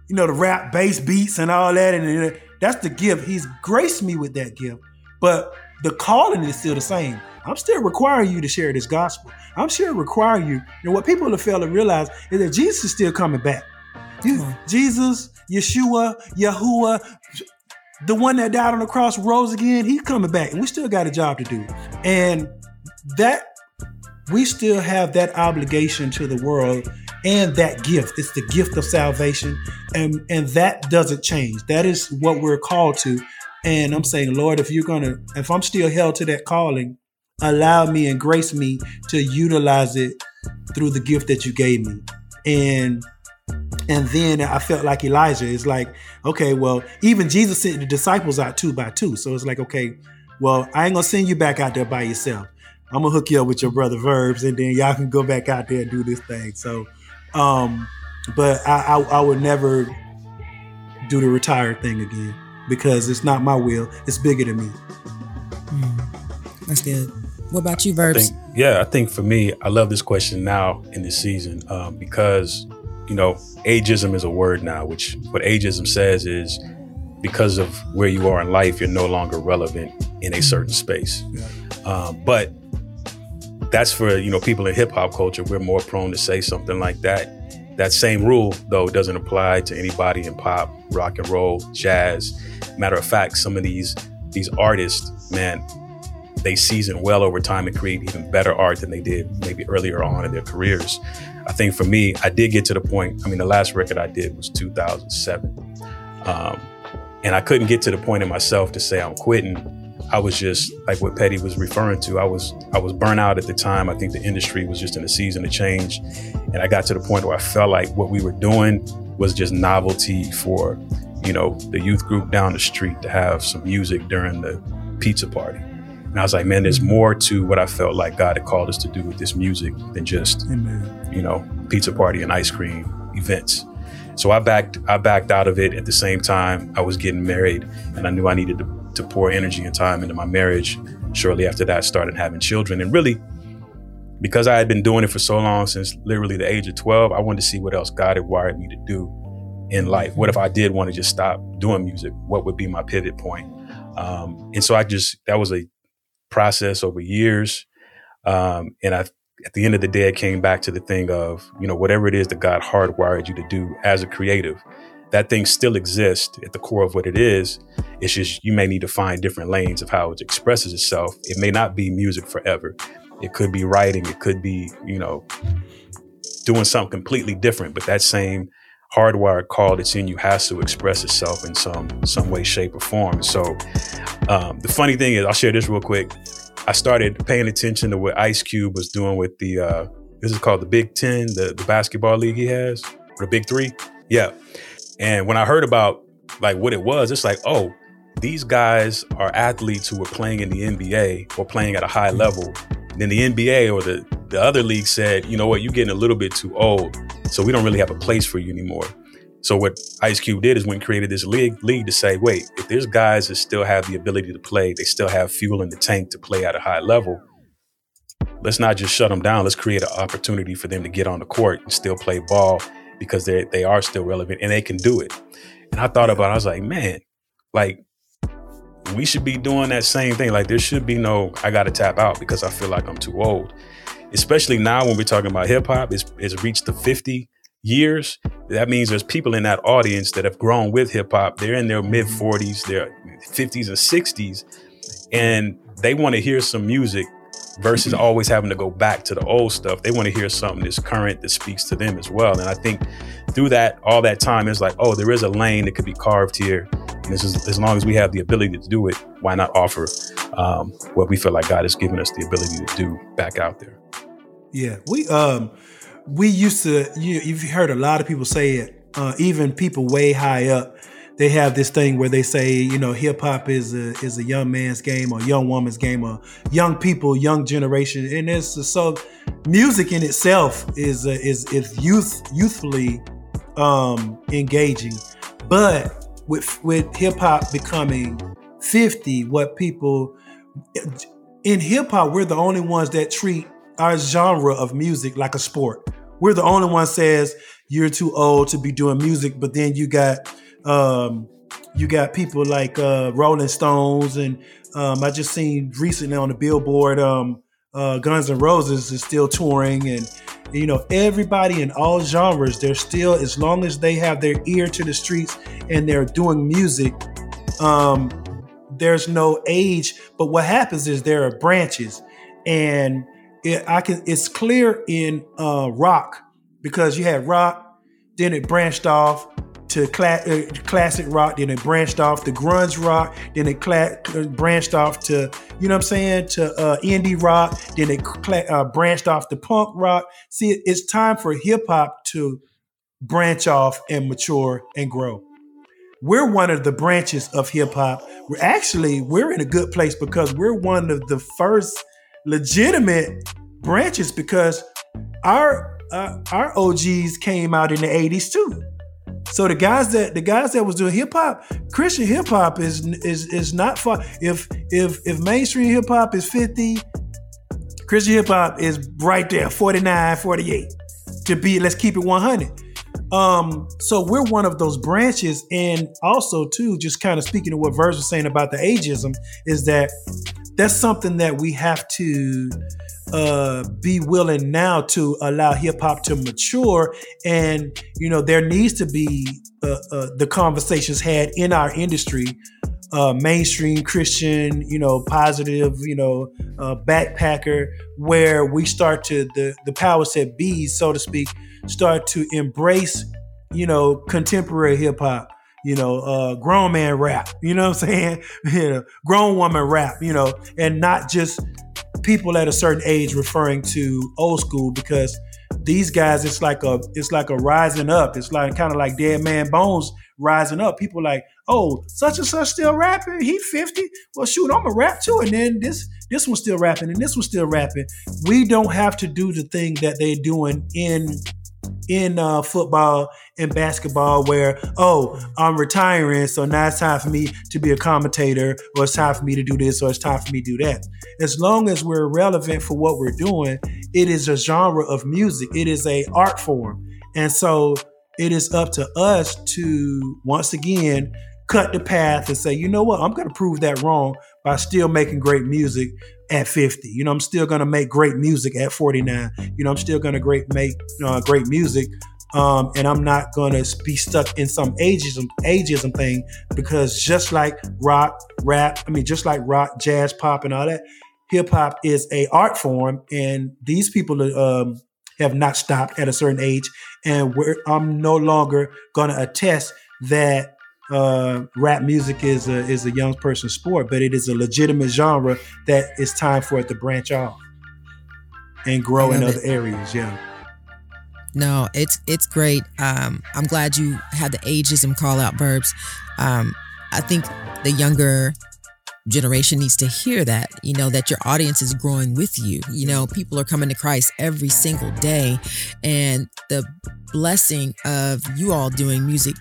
you know, the rap bass beats and all that. And that's the gift. He's graced me with that gift. But the calling is still the same. I'm still requiring you to share this gospel. I'm still requiring you. And what people have failed to realize is that Jesus is still coming back. You, Jesus, Yeshua, Yahuwah, the one that died on the cross rose again, he's coming back. And we still got a job to do. And that we still have that obligation to the world and that gift. It's the gift of salvation. And, and that doesn't change. That is what we're called to. And I'm saying, Lord, if you're to, if I'm still held to that calling, allow me and grace me to utilize it through the gift that you gave me. And and then I felt like Elijah. It's like, okay, well, even Jesus sent the disciples out two by two. So it's like, okay, well, I ain't gonna send you back out there by yourself. I'm gonna hook you up with your brother Verbs, and then y'all can go back out there and do this thing. So um, but I, I, I would never do the retired thing again because it's not my will. It's bigger than me. Mm, that's good. What about you, Verbs? I think, yeah, I think for me, I love this question now in this season um, because, you know, ageism is a word now, which what ageism says is because of where you are in life, you're no longer relevant in a certain space. Yeah. Um, but that's for you know people in hip hop culture. We're more prone to say something like that. That same rule, though, doesn't apply to anybody in pop, rock and roll, jazz. Matter of fact, some of these these artists, man, they season well over time and create even better art than they did maybe earlier on in their careers. I think for me, I did get to the point. I mean, the last record I did was 2007, um, and I couldn't get to the point in myself to say I'm quitting I was just like what Petty was referring to. I was I was burnt out at the time. I think the industry was just in a season of change, and I got to the point where I felt like what we were doing was just novelty for, you know, the youth group down the street to have some music during the pizza party. And I was like, man, there's more to what I felt like God had called us to do with this music than just, Amen. you know, pizza party and ice cream events. So I backed I backed out of it at the same time I was getting married and I knew I needed to, to pour energy and time into my marriage. Shortly after that, started having children. And really, because I had been doing it for so long, since literally the age of 12, I wanted to see what else God had wired me to do in life. What if I did want to just stop doing music? What would be my pivot point? Um, and so I just, that was a process over years. Um, and I, at the end of the day, I came back to the thing of, you know, whatever it is that God hardwired you to do as a creative, that thing still exists at the core of what it is. It's just you may need to find different lanes of how it expresses itself. It may not be music forever. It could be writing. It could be, you know, doing something completely different. But that same hardwired call that's in you has to express itself in some some way, shape, or form. So um, the funny thing is, I'll share this real quick. I started paying attention to what Ice Cube was doing with the uh, this is called the Big Ten, the, the basketball league he has, or the Big Three. Yeah. And when I heard about like what it was, it's like, oh, these guys are athletes who were playing in the NBA or playing at a high level. Then the NBA or the, the other league said, you know what, you're getting a little bit too old. So we don't really have a place for you anymore. So what Ice Cube did is when he created this league, league to say, wait, if there's guys that still have the ability to play, they still have fuel in the tank to play at a high level. Let's not just shut them down. Let's create an opportunity for them to get on the court and still play ball because they they are still relevant and they can do it. And I thought about, it, I was like, man, like we should be doing that same thing. Like there should be no, I got to tap out because I feel like I'm too old. Especially now when we're talking about hip hop, it's, it's reached the 50 years. That means there's people in that audience that have grown with hip hop. They're in their mid mm-hmm. 40s, their 50s and 60s, and they want to hear some music versus mm-hmm. always having to go back to the old stuff. They want to hear something that's current that speaks to them as well. And I think through that, all that time, it's like, oh, there is a lane that could be carved here. And this is, as long as we have the ability to do it, why not offer um, what we feel like God has given us the ability to do back out there? Yeah, we um we used to you you've heard a lot of people say it, uh, even people way high up they have this thing where they say, you know, hip hop is a is a young man's game or young woman's game or young people, young generation, and it's so music in itself is uh, is is youth youthfully um, engaging, but with with hip hop becoming fifty, what people in hip hop, we're the only ones that treat our genre of music like a sport. We're the only one says you're too old to be doing music, but then you got um, you got people like uh, Rolling Stones, and um, I just seen recently on the Billboard, um, uh, Guns N' Roses is still touring, and you know everybody in all genres. They're still, as long as they have their ear to the streets and they're doing music. Um, there's no age, but what happens is there are branches, and it, I can. It's clear in uh, rock because you had rock, then it branched off to uh, classic rock, then it branched off to grunge rock, then it uh, branched off to, you know what I'm saying, to uh, indie rock, then it uh, branched off to punk rock. See, it's time for hip hop to branch off and mature and grow. We're one of the branches of hip hop. We're actually we're in a good place because we're one of the first legitimate branches because our uh, our OGs came out in the 80s too. So the guys that the guys that was doing hip hop, Christian hip hop is is is not far. If if if mainstream hip hop is 50, Christian hip hop is right there, 49, 48. To be, let's keep it 100. Um, so we're one of those branches, and also too, just kind of speaking to what Verbs was saying about the ageism, is that that's something that we have to uh, be willing now to allow hip hop to mature, and you know there needs to be uh, uh, the conversations had in our industry, uh, mainstream Christian, you know, positive, you know, uh, backpacker, where we start to the the power set B, so to speak, start to embrace, you know, contemporary hip hop you know, uh, grown man rap, you know what I'm saying? you know, grown woman rap, you know, and not just people at a certain age referring to old school because these guys it's like a it's like a rising up it's like kind of like dead man bones rising up. People like, oh, such and such still rapping. He 50. Well, shoot, I'm a rap too. And then this this one's still rapping and this one's still rapping. We don't have to do the thing that they're doing in in uh, football and basketball where, oh, I'm retiring, so now it's time for me to be a commentator, or it's time for me to do this, or it's time for me to do that. As long as we're relevant for what we're doing, it is a genre of music, it is a art form. And so it is up to us to, once again, cut the path and say, you know what, I'm going to prove that wrong by still making great music at 50. You know, I'm still going to make great music at 49. You know, I'm still going to great make uh, great music. Um, and I'm not going to be stuck in some ageism ageism thing because just like rock, rap, I mean, just like rock, jazz, pop, and all that, hip hop is a art form, and these people um, have not stopped at a certain age. And I'm no longer going to attest that uh, rap music is a is a young person's sport, but it is a legitimate genre that it's time for it to branch off and grow in other it. areas. Yeah. No, it's it's great. Um, I'm glad you had the ageism call out verbs. Um, I think the younger generation needs to hear that you know that your audience is growing with you you know people are coming to christ every single day and the blessing of you all doing music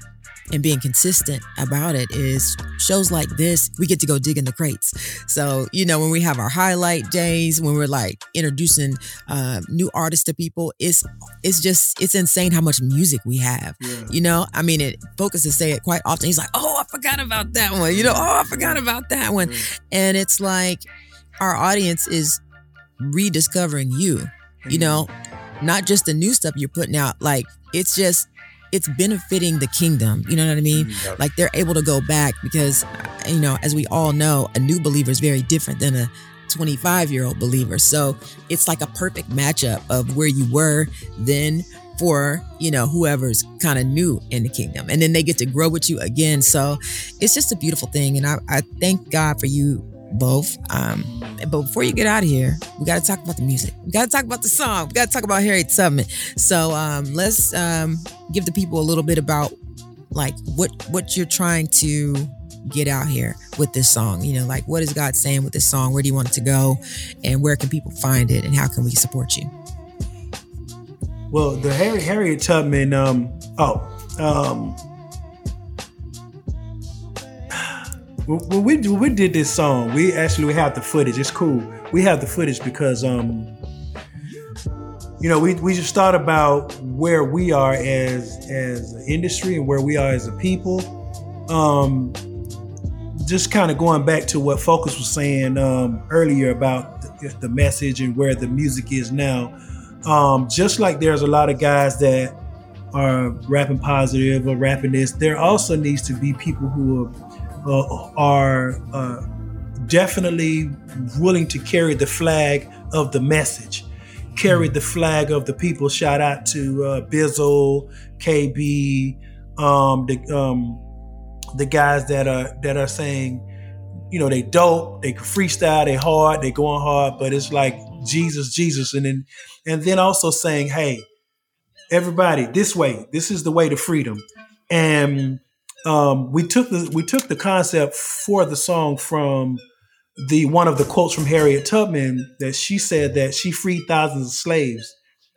and being consistent about it is shows like this, we get to go dig in the crates. So, you know, when we have our highlight days, when we're like introducing uh, new artists to people, it's it's just it's insane how much music we have. Yeah. You know, I mean, it focuses say it quite often. He's like, "Oh, I forgot about that one." You know, "Oh, I forgot about that one," and it's like our audience is rediscovering you. You know, not just the new stuff you're putting out. Like it's just it's benefiting the kingdom. You know what I mean? Mm, like they're able to go back because, you know, as we all know, a new believer is very different than a 25 year old believer. So it's like a perfect matchup of where you were then for, you know, whoever's kind of new in the kingdom. And then they get to grow with you again. So it's just a beautiful thing. And I, I thank God for you both. Um, but before you get out of here, we got to talk about the music. We got to talk about the song. We got to talk about Harriet Tubman. So um, let's um, give the people a little bit about like what what you're trying to get out here with this song. You know, like what is God saying with this song? Where do you want it to go? And where can people find it? And how can we support you? Well, the Harry Harriet Tubman. Um, oh, um, when we when we did this song, we actually have the footage. It's cool. We have the footage because um, you know, we, we just thought about where we are as as an industry and where we are as a people. Um, just kind of going back to what Focus was saying um, earlier about the, the, message and where the music is now. Um, just like there's a lot of guys that are rapping positive or rapping this, there also needs to be people who are uh, are uh, definitely willing to carry the flag of the message, carry the flag of the people. Shout out to uh, Bizzle, KB, um, the um, the guys that are that are saying, you know, they dope, they freestyle, they hard, they going hard, but it's like Jesus, Jesus, and then and then also saying, hey, everybody, this way, this is the way to freedom, and um, we took the we took the concept for the song from the one of the quotes from Harriet Tubman that she said that she freed thousands of slaves,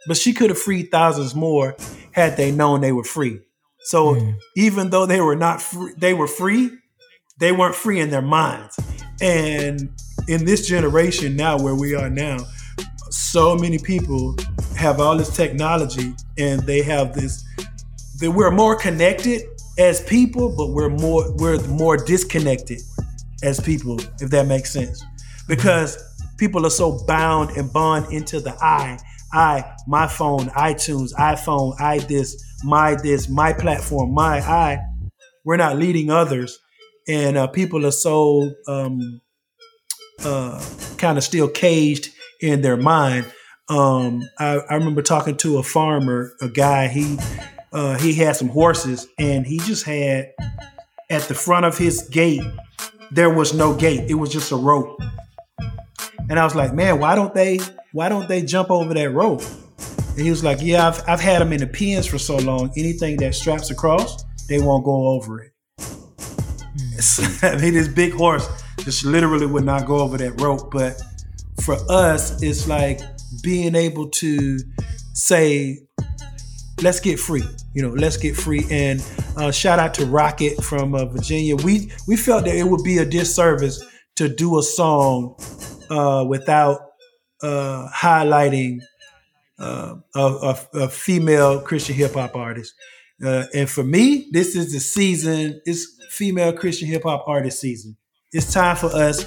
but she could have freed thousands more had they known they were free. So mm. even though they were not free, they were free. They weren't free in their minds. And in this generation now, where we are now, so many people have all this technology and they have this. That we're more connected as people, but we're more we're more disconnected as people, if that makes sense. Because people are so bound and bond into the I. I, my phone, iTunes, iPhone, I this, my this, my platform, my I. We're not leading others, and uh, people are so um, uh, kind of still caged in their mind. Um, I, I remember talking to a farmer, a guy. He uh, he had some horses, and he just had at the front of his gate there was no gate; it was just a rope. And I was like, man, why don't they why don't they jump over that rope? And he was like, yeah, I've, I've had them in the pens for so long. Anything that straps across, they won't go over it. I mean, this big horse just literally would not go over that rope. But for us, it's like being able to say, let's get free. You know, let's get free. And uh, shout out to Rocket from uh, Virginia. We we felt that it would be a disservice to do a song uh, without uh, highlighting uh, a, a, a, female Christian hip hop artist. Uh, and for me, this is the season. It's female Christian hip hop artist season. It's time for us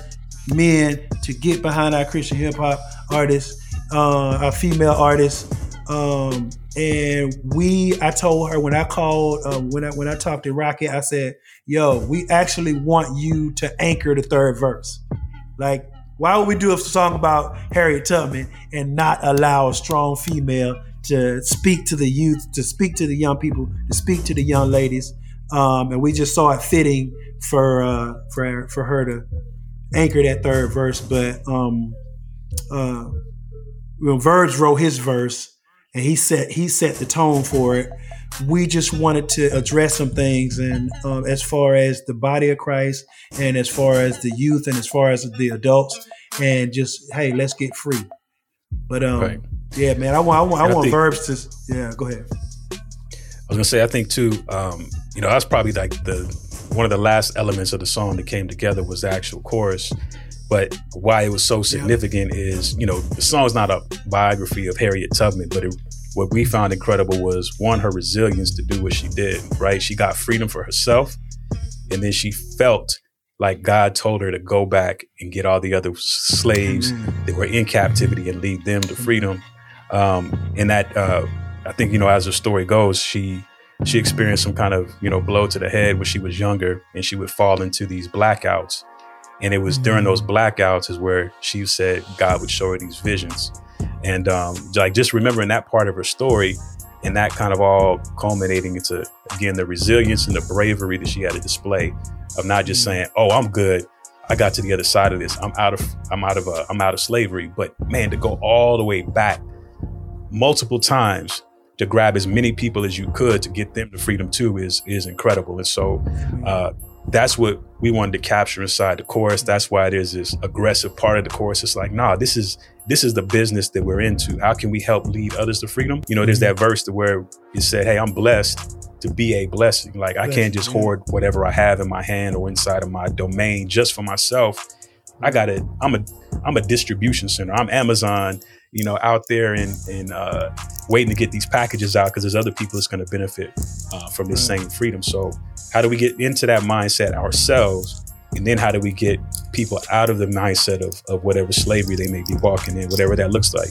men to get behind our Christian hip hop artists, our female artists. Um, and we, I told her when I called, um, when I when I talked to Rocket, I said, "Yo, we actually want you to anchor the third verse. Like, why would we do a song about Harriet Tubman and not allow a strong female to speak to the youth, to speak to the young people, to speak to the young ladies?" Um, and we just saw it fitting for uh, for for her to anchor that third verse. But um, uh, when Verbs wrote his verse, and he set he set the tone for it. We just wanted to address some things, and um, as far as the body of Christ, and as far as the youth, and as far as the adults, and just hey, let's get free. But um, right. yeah, man, I want I want, I want think, verbs to yeah. Go ahead. I was gonna say I think too. Um, you know, that's probably like the one of the last elements of the song that came together was the actual chorus. But why it was so significant is, you know, the song is not a biography of Harriet Tubman, but it, what we found incredible was one, her resilience to do what she did, right? She got freedom for herself. And then she felt like God told her to go back and get all the other slaves mm-hmm. that were in captivity and lead them to freedom. Um, and that, uh, I think, you know, as the story goes, she she experienced some kind of you know blow to the head when she was younger and she would fall into these blackouts and it was during those mm. blackouts is where she said god would show her these visions and um, like just remembering that part of her story and that kind of all culminating into again the resilience and the bravery that she had to display of not just mm. saying oh i'm good i got to the other side of this i'm out of i'm out of uh, i'm out of slavery but man to go all the way back multiple times to grab as many people as you could to get them to freedom too is is incredible. And so uh, that's what we wanted to capture inside the chorus. That's why there's this aggressive part of the chorus. It's like, nah, this is this is the business that we're into. How can we help lead others to freedom? You know, there's mm-hmm. that verse to where it said, "Hey, I'm blessed to be a blessing. Like I can't just hoard whatever I have in my hand or inside of my domain just for myself. I got to I'm a I'm a distribution center. I'm Amazon you know, out there and, and uh, waiting to get these packages out because there's other people that's going to benefit uh, from this same freedom. So, how do we get into that mindset ourselves? And then how do we get people out of the mindset of, of whatever slavery they may be walking in, whatever that looks like?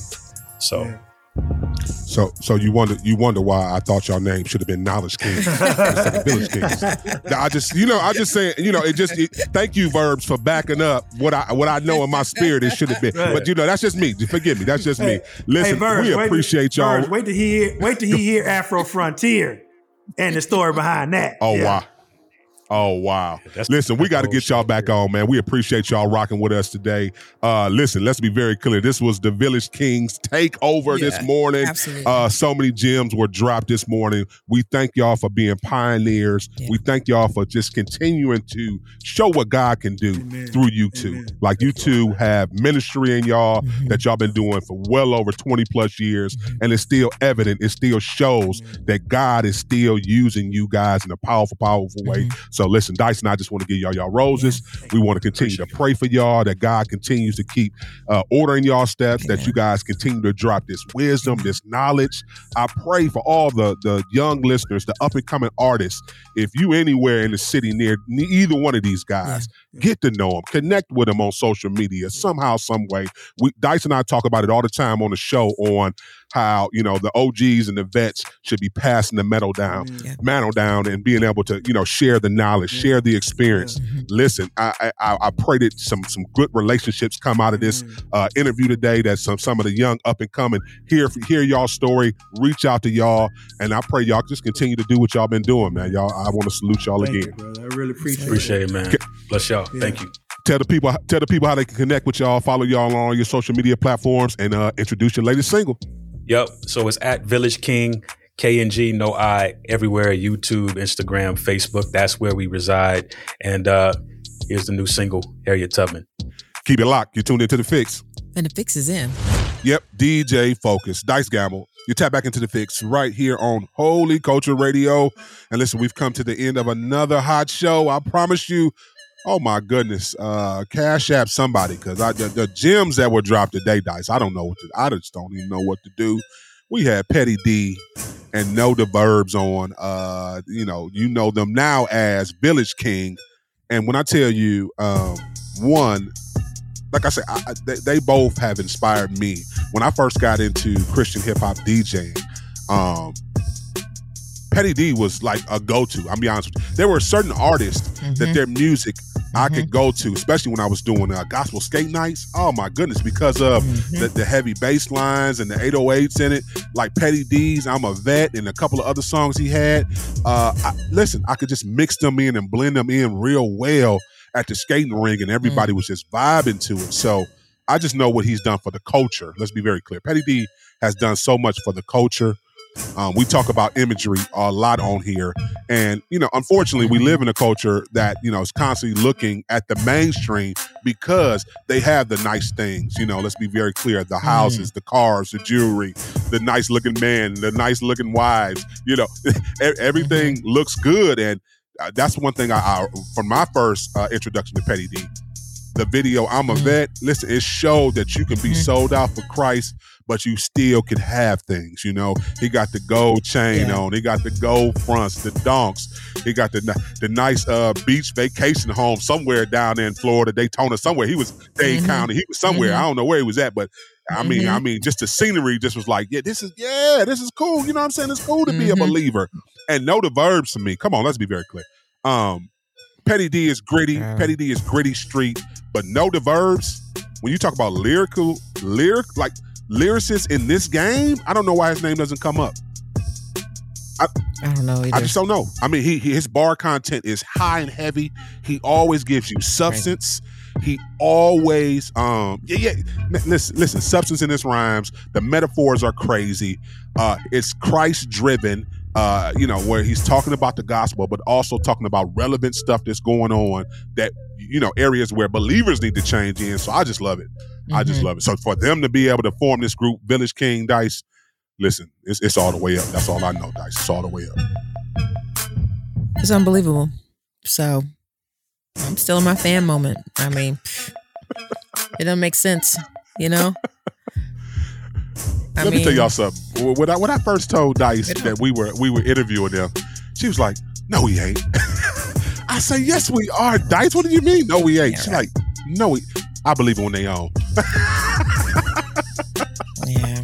So, yeah. So, so you wonder you wonder why I thought your name should have been Knowledge King instead of Village Kings. I just, you know, I just saying, you know, it just. It, thank you, verbs, for backing up what I what I know in my spirit it should have been. Right. But you know, that's just me. Forgive me. That's just hey, me. Listen, hey, verbs, we appreciate y'all. Verbs, wait till he hear, wait till he hear Afro Frontier and the story behind that. Oh yeah. wow. Oh wow! That's listen, we got to get y'all back on, man. We appreciate y'all rocking with us today. Uh, listen, let's be very clear. This was the Village Kings takeover yeah, this morning. Absolutely. Uh, so many gems were dropped this morning. We thank y'all for being pioneers. Yeah. We thank y'all for just continuing to show what God can do Amen. through you two. Amen. Like you two have ministry in y'all mm-hmm. that y'all been doing for well over twenty plus years, mm-hmm. and it's still evident. It still shows Amen. that God is still using you guys in a powerful, powerful way. So listen, Dyson, I just want to give y'all y'all roses. We want to continue to pray for y'all that God continues to keep uh, ordering y'all steps, that you guys continue to drop this wisdom, this knowledge. I pray for all the the young listeners, the up and coming artists. If you anywhere in the city near either one of these guys, get to know them, connect with them on social media somehow, some way. We Dyson and I talk about it all the time on the show on how you know the OGs and the vets should be passing the metal down, mm, yeah. mantle down, and being able to you know share the knowledge, mm. share the experience. Mm-hmm. Listen, I, I, I pray that some some good relationships come out of this mm. uh, interview today. That some some of the young up and coming hear hear y'all story, reach out to y'all, and I pray y'all just continue to do what y'all been doing, man. Y'all, I want to salute y'all Thank again. You, I really appreciate, appreciate it, man. Bless y'all. Yeah. Thank you tell the people tell the people how they can connect with y'all, follow y'all on all your social media platforms, and uh, introduce your latest single. Yep. So it's at Village King KNG, no I, everywhere YouTube, Instagram, Facebook. That's where we reside. And uh, here's the new single, Harriet Tubman. Keep it locked. You're tuned into the fix. And the fix is in. Yep, DJ Focus, Dice Gamble. You tap back into the fix right here on Holy Culture Radio. And listen, we've come to the end of another hot show. I promise you, oh my goodness, uh, cash app somebody because the, the gems that were dropped today, Dice. I don't know what to, I just don't even know what to do. We had Pettidee and Knowda Verbs on. Uh, you know, you know them now as Village King. And when I tell you, um, one, like I said, I, they, they, both have inspired me. When I first got into Christian hip hop DJing, um, Pettidee was like a go to. I'll be honest with you. There were certain artists mm-hmm. that their music I could mm-hmm. go to, especially when I was doing uh, gospel skate nights. Oh my goodness, because of mm-hmm. the, the, heavy bass lines and the 808s in it, like Pettidee's, I'm a vet, and a couple of other songs he had. Uh, I, listen, I could just mix them in and blend them in real well at the skating ring, and everybody mm. was just vibing to it. So I just know what he's done for the culture. Let's be very clear. Pettidee has done so much for the culture. Um, we talk about imagery a lot on here, and you know, unfortunately, we live in a culture that you know is constantly looking at the mainstream because they have the nice things. You know, let's be very clear: the houses, mm. the cars, the jewelry, the nice looking men, the nice looking wives. You know, everything mm-hmm. looks good, and uh, that's one thing I, I from my first uh, introduction to Pettidee. The video "I'm a mm. Vet." Listen, it showed that you can be mm-hmm. sold out for Christ but you still can have things. You know, he got the gold chain yeah. on, he got the gold fronts, the donks, he got the the nice uh, beach vacation home somewhere down in Florida, Daytona, somewhere. He was Dade mm-hmm. County, he was somewhere. Mm-hmm. I don't know where he was at, but I mean, mm-hmm. I mean, just the scenery just was like, yeah, this is yeah, this is cool. You know what I'm saying? It's cool to be a mm-hmm. believer. And Knowda Verbs to me. Come on, let's be very clear. Um, Pettidee is gritty. Pettidee is gritty street, but Knowda Verbs. When you talk about lyrical, lyric like lyricist in this game, I don't know why his name doesn't come up. I, I don't know. Either. I just don't know. I mean, he, he, his bar content is high and heavy. He always gives you substance. Right. He always, um, yeah, yeah. Listen, listen. Substance in his rhymes. The metaphors are crazy. Uh, it's Christ driven. Uh, you know, where he's talking about the gospel, but also talking about relevant stuff that's going on that you know areas where believers need to change in. So I just love it. Mm-hmm. I just mm-hmm. love it. So for them to be able to form this group, Village King Dice, listen, it's, it's all the way up. That's all I know, Dice. It's all the way up. It's unbelievable. So I'm still in my fan moment. I mean, it doesn't make sense, you know? I Let mean, me tell y'all something. When I, when I first told Dice that we were we were interviewing them, she was like, "No, we ain't." I say, "Yes, we are." Dice, what do you mean? No, we ain't. Yeah, She's right. like, "No, we." I believe it when they own. yeah,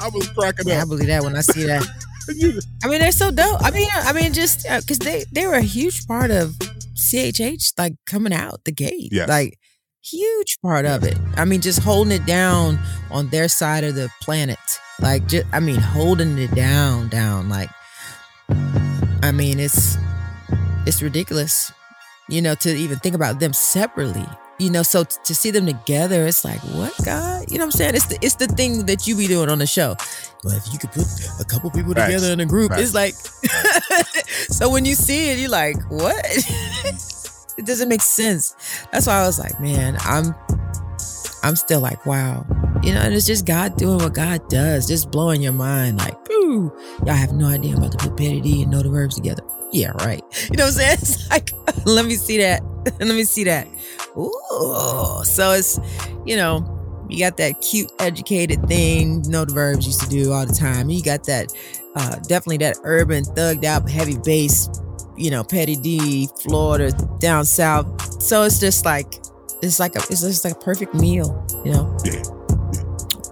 I was cracking yeah, up. I believe that when I see that. I mean, they're so dope. I mean, I mean, just because uh, they they were a huge part of CHH, like coming out the gate, yes. like huge part of it. I mean, just holding it down on their side of the planet, like just I mean, holding it down, down. Like, I mean, it's it's ridiculous, you know, to even think about them separately you know so t- to see them together it's like what god you know what i'm saying it's the, it's the thing that you be doing on the show but if you could put a couple people Facts. together in a group Facts. it's like so when you see it you're like what doesn't make sense. That's why i was like man i'm i'm still like wow. You know and it's just god doing what god does just blowing your mind like Boo, y'all have no idea about the D and Knowda Verbs together. Yeah right. You know what i'm saying? It's like let me see that. Let me see that. Ooh. So it's, you know, you got that cute, educated thing, know, the verbs used to do all the time. You got that, uh, definitely that urban, thugged out, heavy bass, you know, Pettidee, Florida, down south. So it's just like, it's like a, it's just like a perfect meal, you know? Yeah.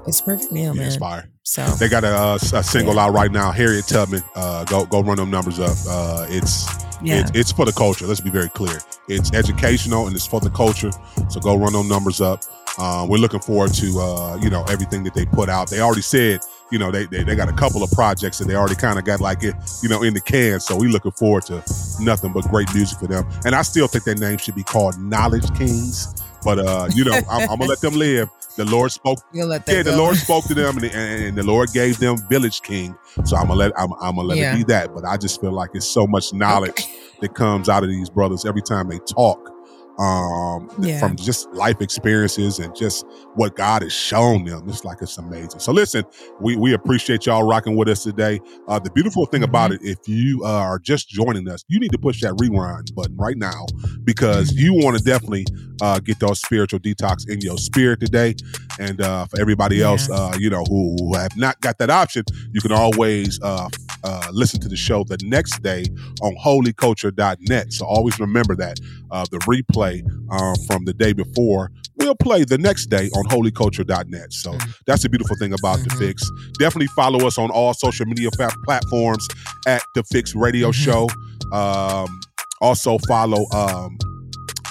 It's perfect meal, yeah, man. Inspire. So they got a, uh, a single yeah. out right now, Harriet Tubman. Uh, go go run them numbers up. Uh, it's yeah. It's, it's, for the culture. Let's be very clear. It's educational and it's for the culture. So go run those numbers up. Uh, we're looking forward to uh, you know everything that they put out. They already said you know they they, they got a couple of projects and they already kind of got like it you know in the can. So we looking forward to nothing but great music for them. And I still think their name should be called Knowledge Kings. But uh, you know I'm, I'm gonna let them live. the Lord spoke. Yeah, that the. Lord spoke to them, and, and, and the Lord gave them village king. So I'm gonna let I'm, I'm gonna let Yeah. it be that. But I just feel like it's so much knowledge that comes out of these brothers every time they talk, um, Yeah. from just life experiences and just what God has shown them. It's like it's amazing. So listen, we we appreciate y'all rocking with us today. Uh, the beautiful thing about Mm-hmm. it, if you uh, are just joining us, you need to push that rewind button right now because you want to definitely uh, get those spiritual detox in your spirit today. And uh, for everybody else, uh, you know, who, who have not got that option, you can always uh, uh, listen to the show the next day on holyculture.net. So always remember that uh, the replay um, from the day before will play the next day on holyculture.net. So that's the beautiful thing about the Mhm. Fixx. Definitely follow us on all social media fa- platforms at the Fixx Radio Mhm. Show. Um, also follow um,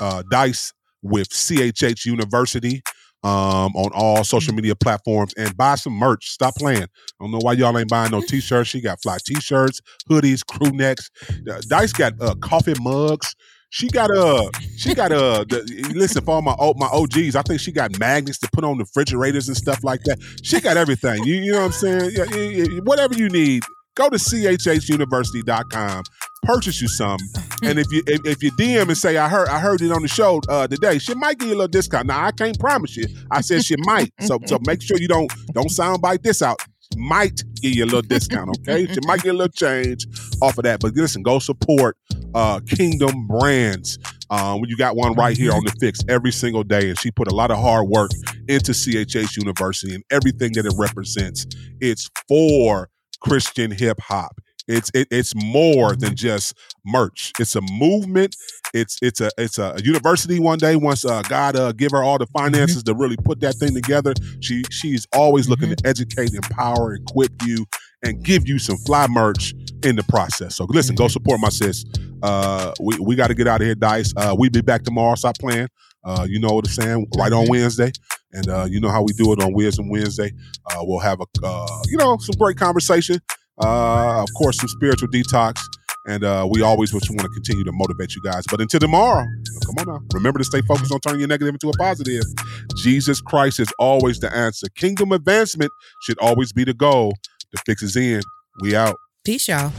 uh, Dice with CHH University um, on all social media platforms and buy some merch. Stop playing. I don't know why y'all ain't buying no t-shirts. She got fly t-shirts, hoodies, crew necks. Dice got uh, coffee mugs. She got uh she got uh listen for all my my OGs. I think she got magnets to put on the refrigerators and stuff like that. She got everything. You you know what I'm saying? Yeah, whatever you need, go to chhuniversity.com, purchase you some, and if you if, if you DM and say I heard I heard it on the show uh, today, she might give you a little discount. Now I can't promise you. I said she might. So so make sure you don't don't sound soundbite this out. Might give you a little discount, okay? She might get a little change off of that. But listen, go support uh Kingdom Brands. Um, you got one right here on the Fixx every single day, and she put a lot of hard work into CHH University and everything that it represents. It's for Christian hip hop. It's it, it's more than just merch. It's a movement. It's it's a it's a university. One day, once uh, God uh, give her all the finances to really put that thing together, she she's always looking to educate, empower, equip you, and give you some fly merch in the process. So listen, go support my sis. Uh, we we got to get out of here, Dice. Uh, we be back tomorrow. Stop playing. Uh, you know what I'm saying? Right on Wednesday, and uh, you know how we do it on Wisdom Wednesday. Uh, we'll have a uh, you know some great conversation. Uh, of course, some spiritual detox, and uh, we always want to continue to motivate you guys. But until tomorrow, come on now. Remember to stay focused on turning your negative into a positive. Jesus Christ is always the answer. Kingdom advancement should always be the goal. The fix is in. We out. Peace, y'all.